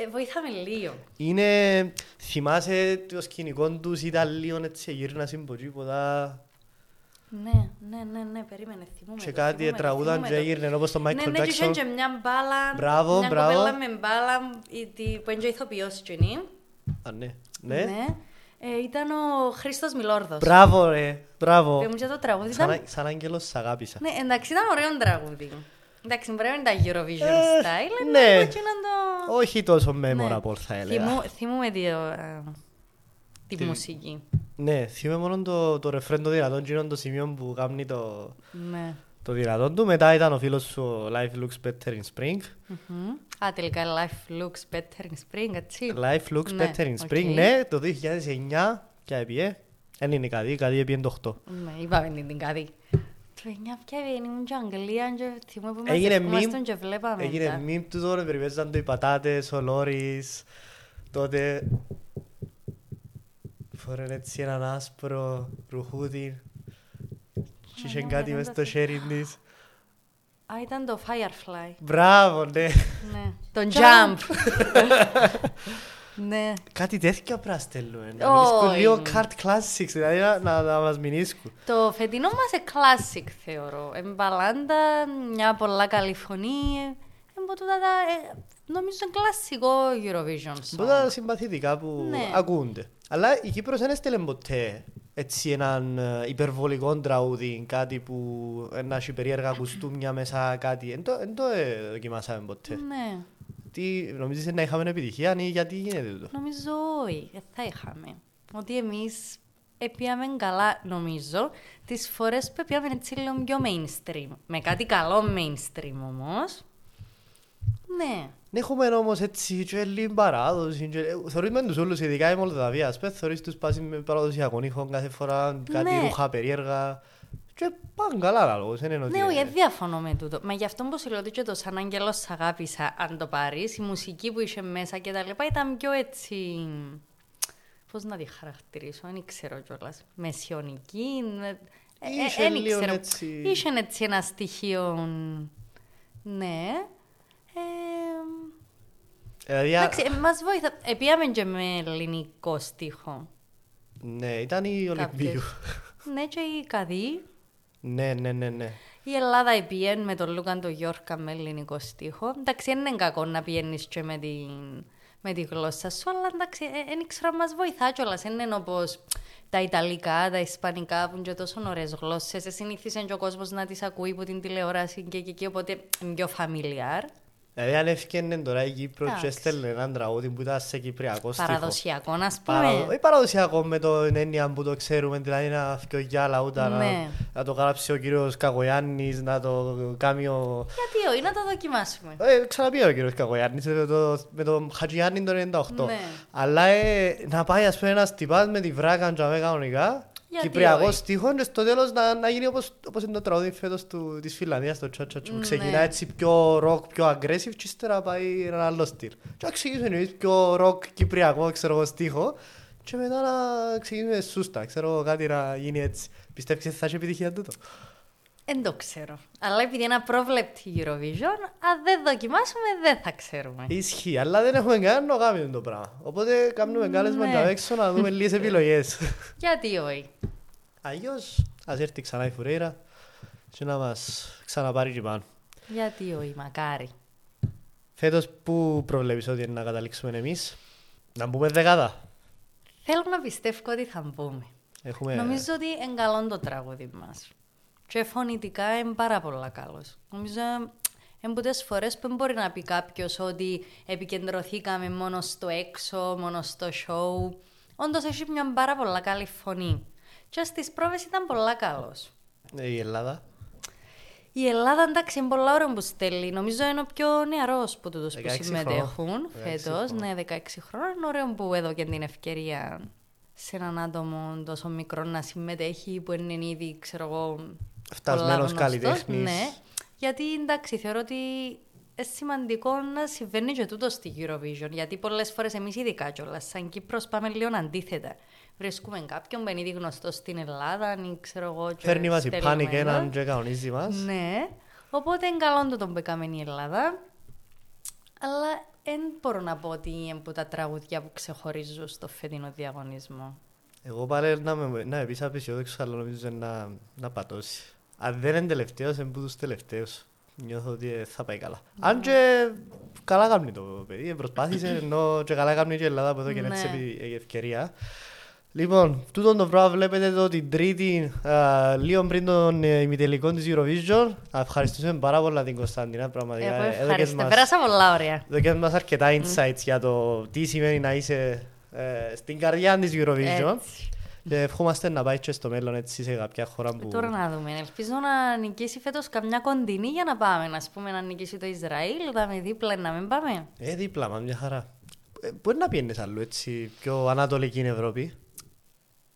Ε, βοήθα με λίγο. Είναι, θυμάσαι το σκηνικό τους ήταν λίγο έτσι γύρνασαν από τίποτα Ναι, ναι, ναι, ναι, περίμενε, θυμούμαι. και το, κάτι θυμούμαι το, τραγούδαν θυμούμαι και το. έγιναν όπως το Ναι, Michael ναι, και είχε Jackson. και μια μπάλα, Μπράβο, μια μπράβο. κοπέλα με μπάλα η- τη- που είναι και ηθοποιός εκείνη. Α, ναι. Ναι. Ε, ήταν ο Χρήστος Μιλόρδος. Μπράβο ρε, μπράβο. Πες μου και το τραγούδι Σαν, ήταν... α- σαν άγγελος σ' αγάπησα. Ναι, εντάξει, ήταν ωραίο τραγούδι. Εντάξει, μπορεί να είναι τα Eurovision Ε, style, ναι. ναι. εκείνο το... Όχι τόσο Ναι. memorable θα έλεγα. Θυμού- Θυμούμαι τη, ε, τη Τι- μουσική. Ναι, θυμάμαι μόνο το, το ρεφρέν το δυνατόν και είναι το σημείο που κάνει το, Ναι. το δυνατόν του. Μετά ήταν ο φίλος σου ο Life Looks Better in Spring. Μμμ. Α, τελικά life looks better in spring, έτσι. Life Looks Ναι, Better in Spring, OK. ναι, το 2009 και έπιε. Δεν είναι κάτι, κάτι έπιε το 8. Ναι, είπαμε την την κάτι. Το εννιά πια ήμουν και Αγγλία και θυμούμαι που Έγινε μαζευκούμασταν meme- και βλέπαμε. Έγινε τα. meme του τώρα, περιπαίζαν το οι πατάτες, ο Λόρις, τότε φορέν έτσι έναν άσπρο ρουχούδι και είχε ναι, κάτι ναι, μες το στο θυμ- χέρι της. Α, ήταν το Firefly. Μπράβο, ναι. Ναι. Το Jump. ναι. Κάτι τέτοια πρέπει να στέλνουμε. Να Όχι. μιλήσκουν λίγο card classics, δηλαδή να, να, να μας μιλήσκουν. Το φετινό μας είναι classic, θεωρώ. Εμπαλάντα, μια πολλά καλή φωνή. Εμπο τούτα τα... ε, νομίζω είναι κλασικό Eurovision song. Πολλά συμπαθητικά που Ναι. ακούνται. Αλλά η Κύπρος δεν έστειλε ποτέ έτσι έναν ε, υπερβολικό τραγούδι, κάτι που ε, να έχει περίεργα κουστούμια μέσα, κάτι. Δεν το, εν το ε, δοκιμάσαμε ποτέ. Ναι. Τι, νομίζεις να είχαμε επιτυχία ή γιατί γίνεται τούτο; Νομίζω όχι, δεν θα είχαμε. Ότι εμείς έπιαμε καλά, νομίζω, τις φορές που έπιαμε έτσι λίγο πιο mainstream. Με κάτι καλό mainstream όμως. Ναι. Έχουμε όμως έτσι και λίγη παράδοση. και- ε, Θεωρείς με τους όλους, ειδικά η Μολδαβία, ας πες, θεωρείς τους πάσει με παραδοσιακό ήχο κάθε φορά, κάτι Ναι. ρούχα περίεργα. Και πάνε καλά λαλός, δεν είναι ότι... Ναι, όχι, δεν διαφωνώ με τούτο. Μα γι' αυτό που σου λέω ότι και το Σαν Άγγελος σ' αγάπησα, αν το πάρεις, η μουσική που είχε μέσα και τα λοιπά ήταν πιο έτσι... Πώς να τη χαρακτηρίσω, δεν ξέρω κιόλας. Μεσιονική, ε, Είχε ε, λίγο ξέρω. έτσι- Είχε έτσι ένα στοιχείο, ναι. Ε, Δηλαδή, α- εντάξει, ε, μας βοήθα. Επίαμε και με ελληνικό στίχο. Ναι, ήταν η Ολυμπίου. Κάποιες. Ναι, και η Καδί. Ναι, ναι, ναι, ναι. Η Ελλάδα επίεν με τον Λούκαν τον Γιώργα με ελληνικό στίχο. Εντάξει, δεν είναι κακό να πιένεις και με τη, με τη γλώσσα σου, αλλά εντάξει, δεν ξέρω, μας βοηθά κιόλας. Δεν είναι όπως τα Ιταλικά, τα Ισπανικά που είναι και τόσο ωραίες γλώσσες. Ε, Συνήθισε και ο κόσμος να τις ακούει από την τηλεόραση και εκεί, οπότε είναι πιο familiar. Δηλαδή αν έφυγαινε τώρα η Κύπρος και Εντάξει. έστελνε έναν τραγούδι που ήταν σε κυπριακό στίχο. Παραδοσιακό, να πούμε. Παραδο... Όχι παραδοσιακό με την έννοια που το ξέρουμε, δηλαδή να φύγει για λαούτα, να, Ναι. να το γράψει ο κύριος Κακογιάννης, να το κάνει ο... Γιατί όχι, να το δοκιμάσουμε. Ε, ξαναπεί ο κύριος Κακογιάννης με, το, με τον Χατζιάννη το 98. Ναι. Αλλά ε, να πάει ας πούμε ένας τυπάς με τη βράκα και με κανονικά, Γιατί κυπριακός όχι; στίχο και στο τέλος να, να γίνει όπως, όπως είναι το τραγούδι φέτος του, της Φιλανδίας, το τσατσατσου, που Ναι. ξεκινά έτσι πιο ροκ, πιο aggressive και ύστερα πάει ένα άλλο στυλ. Και να ξεκινήσουμε εμείς πιο ροκ, κυπριακό, ξέρω εγώ, στίχο και μετά να ξεκινήσουμε σούστα, ξέρω εγώ, κάτι να γίνει έτσι. Πιστεύεις ότι θα έχει επιτυχία τούτο; Δεν το ξέρω. Αλλά επειδή είναι απρόβλεπτη η Eurovision, αν δεν δοκιμάσουμε, δεν θα ξέρουμε. Ισχύει, αλλά δεν έχουμε κανένα να κάνουμε το πράγμα. Οπότε κάνουμε κάλεσμα Ναι. για έξω να δούμε λίγες επιλογές. Γιατί όχι; Αλλιώς, ας έρθει ξανά η Φουρέιρα και να μας ξαναπάρει και πάνω. Γιατί όχι, μακάρι. Φέτος πού προβλέπεις ότι είναι να καταλήξουμε εμείς. Να μπούμε δεκάδα; Θέλω να πιστεύω ότι θα μπούμε. Έχουμε... Νομίζω ότι είναι καλό το τραγούδι μας. Και φωνητικά είναι πάρα πολλά καλός. Νομίζω είναι πολλές φορές που δεν μπορεί να πει κάποιος ότι επικεντρωθήκαμε μόνο στο έξω, μόνο στο show. Όντως έχει μια πάρα πολλά καλή φωνή. Και στις πρόβες ήταν πολλά καλός. Ε, Η Ελλάδα. Η Ελλάδα εντάξει είναι πολλά ώρα που στέλνει. Νομίζω είναι ο πιο νεαρός που τούτους που 16 συμμετέχουν χρόνων. 16 φέτος. χρόνων. Ναι, 16 χρόνια. Είναι ωραίο που έδωκε την ευκαιρία σε έναν άτομο τόσο μικρό να συμμετέχει που είναι ήδη, ξέρω εγώ, Φτασμένος πολλά γνωστός. καλλιτέχνης. Ναι, γιατί εντάξει, θεωρώ ότι είναι σημαντικό να συμβαίνει και τούτο στη Eurovision. Γιατί πολλές φορές εμείς ειδικά κιόλας, σαν Κύπρος, πάμε λίγο αντίθετα. Βρίσκουμε κάποιον που είναι ήδη γνωστό στην Ελλάδα, ή ξέρω εγώ. και Φέρνει μας η στέλνουμε πάνικ εδώ. έναν και κανονίζει μας. Ναι, οπότε είναι καλό το τον που έκαμε η Ελλάδα. Αλλά δεν μπορώ να πω ότι είναι από τα τραγουδιά που ξεχωρίζουν στο φετινό διαγωνισμό. Εγώ πάλι να με, να με πεις απεσιόδοξος, αλλά νομίζω να, να πατώσει. Αν δεν είναι τελευταίος, είναι που τους τελευταίους. Νιώθω ότι ε, θα πάει καλά. Αν και καλά κάνει το παιδί, ε, προσπάθησε, ενώ και καλά κάνει και η Ελλάδα που εδώ και Ναι. έτσι επι- ευκαιρία. Λοιπόν, τούτο το πράγμα βλέπετε εδώ την Τρίτη, α, λίγο πριν τον ε, ημιτελικό της Eurovision. Α, Ευχαριστούμε πάρα πολλά την Κωνσταντίνα, πραγματικά. Εγώ Έδωκες ευχαριστώ. μας- Πέρασα πολλά ωραία. Έδωκες μας αρκετά insights για το τι σημαίνει να είσαι ε, στην καρδιά της Eurovision. Έτσι. Και ευχόμαστε να πάει και στο μέλλον έτσι σε κάποια χώρα που... Τώρα να δούμε. Ελπίζω να νικήσει φέτος καμιά κοντινή για να πάμε. Να πούμε να νικήσει το Ισραήλ, να με δίπλα να μην πάμε. Ε, δίπλα μας, μια χαρά. Ε, μπορεί να πιένεις αλλού έτσι, πιο ανατολική Ευρώπη.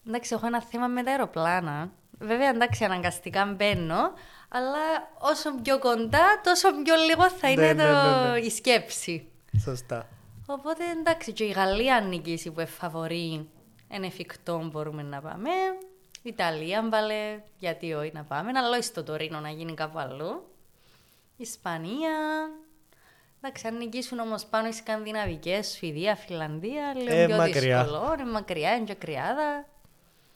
Εντάξει, έχω ένα θέμα με τα αεροπλάνα. Βέβαια, εντάξει, αναγκαστικά μπαίνω, αλλά όσο πιο κοντά, τόσο πιο λίγο θα Ναι, είναι ναι, το... ναι, ναι. η σκέψη. Σωστά. Οπότε εντάξει, και η Γαλλία αν νικήσει που εφαβορεί είναι εφικτό μπορούμε να πάμε. Η Ιταλία βάλε γιατί όχι να πάμε, αλλά όχι στο Τωρίνο να γίνει κάπου αλλού. Η Ισπανία. Εντάξει, αν νικήσουν όμως πάνω οι Σκανδιναβικές, Σουηδία, Φιλανδία, λίγο Ε, πιο μακριά. δύσκολο. Είναι μακριά, είναι και κρυάδα.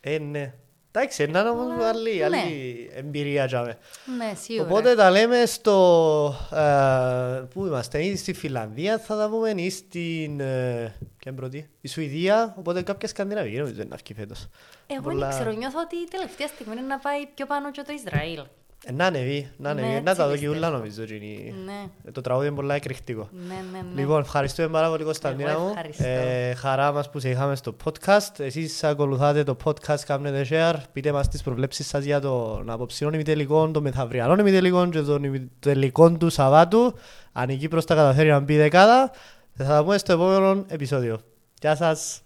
Ε, ναι. Εντάξει, είναι όμως Αλλά, άλλη, ναι. άλλη εμπειρία για μέ. Ναι, σίγουρα. Οπότε τα λέμε στο... Ε, πού είμαστε, ή στη Φιλανδία θα τα πούμε, ή στην... Ε, ποια είναι πρώτη, η Σουηδία, οπότε κάποια σκανδιναβική νομίζω είναι αυκή φέτος. Εγώ Πολλά- δεν ξέρω, νιώθω ότι η τελευταία στιγμή είναι να πάει πιο πάνω και το Ισραήλ. Ε, να ανεβεί, να Ναι, ανεβεί, να έτσι τα δω και πιστεύω. ούλα νομίζω. εκείνη. Ναι, Ε, Το τραγούδι είναι πολλά εκρηκτικό. ναι, ναι. ναι. Λοιπόν, ευχαριστούμε πάρα πολύ Κωνσταντίνα Εγώ μου. ευχαριστώ. Ε, χαρά μας που σε είχαμε στο podcast. Εσείς ακολουθάτε το podcast, κάνετε share. Πείτε μας τις προβλέψεις σας για τον απόψινο ημιτελικό, τον μεθαυριανό ημιτελικό και τον ημιτελικό του Σαββάτου. Αν η Κύπρος τα καταφέρει να μπει δεκάδα, θα τα πούμε στο επόμενο επεισόδιο. Γεια σας.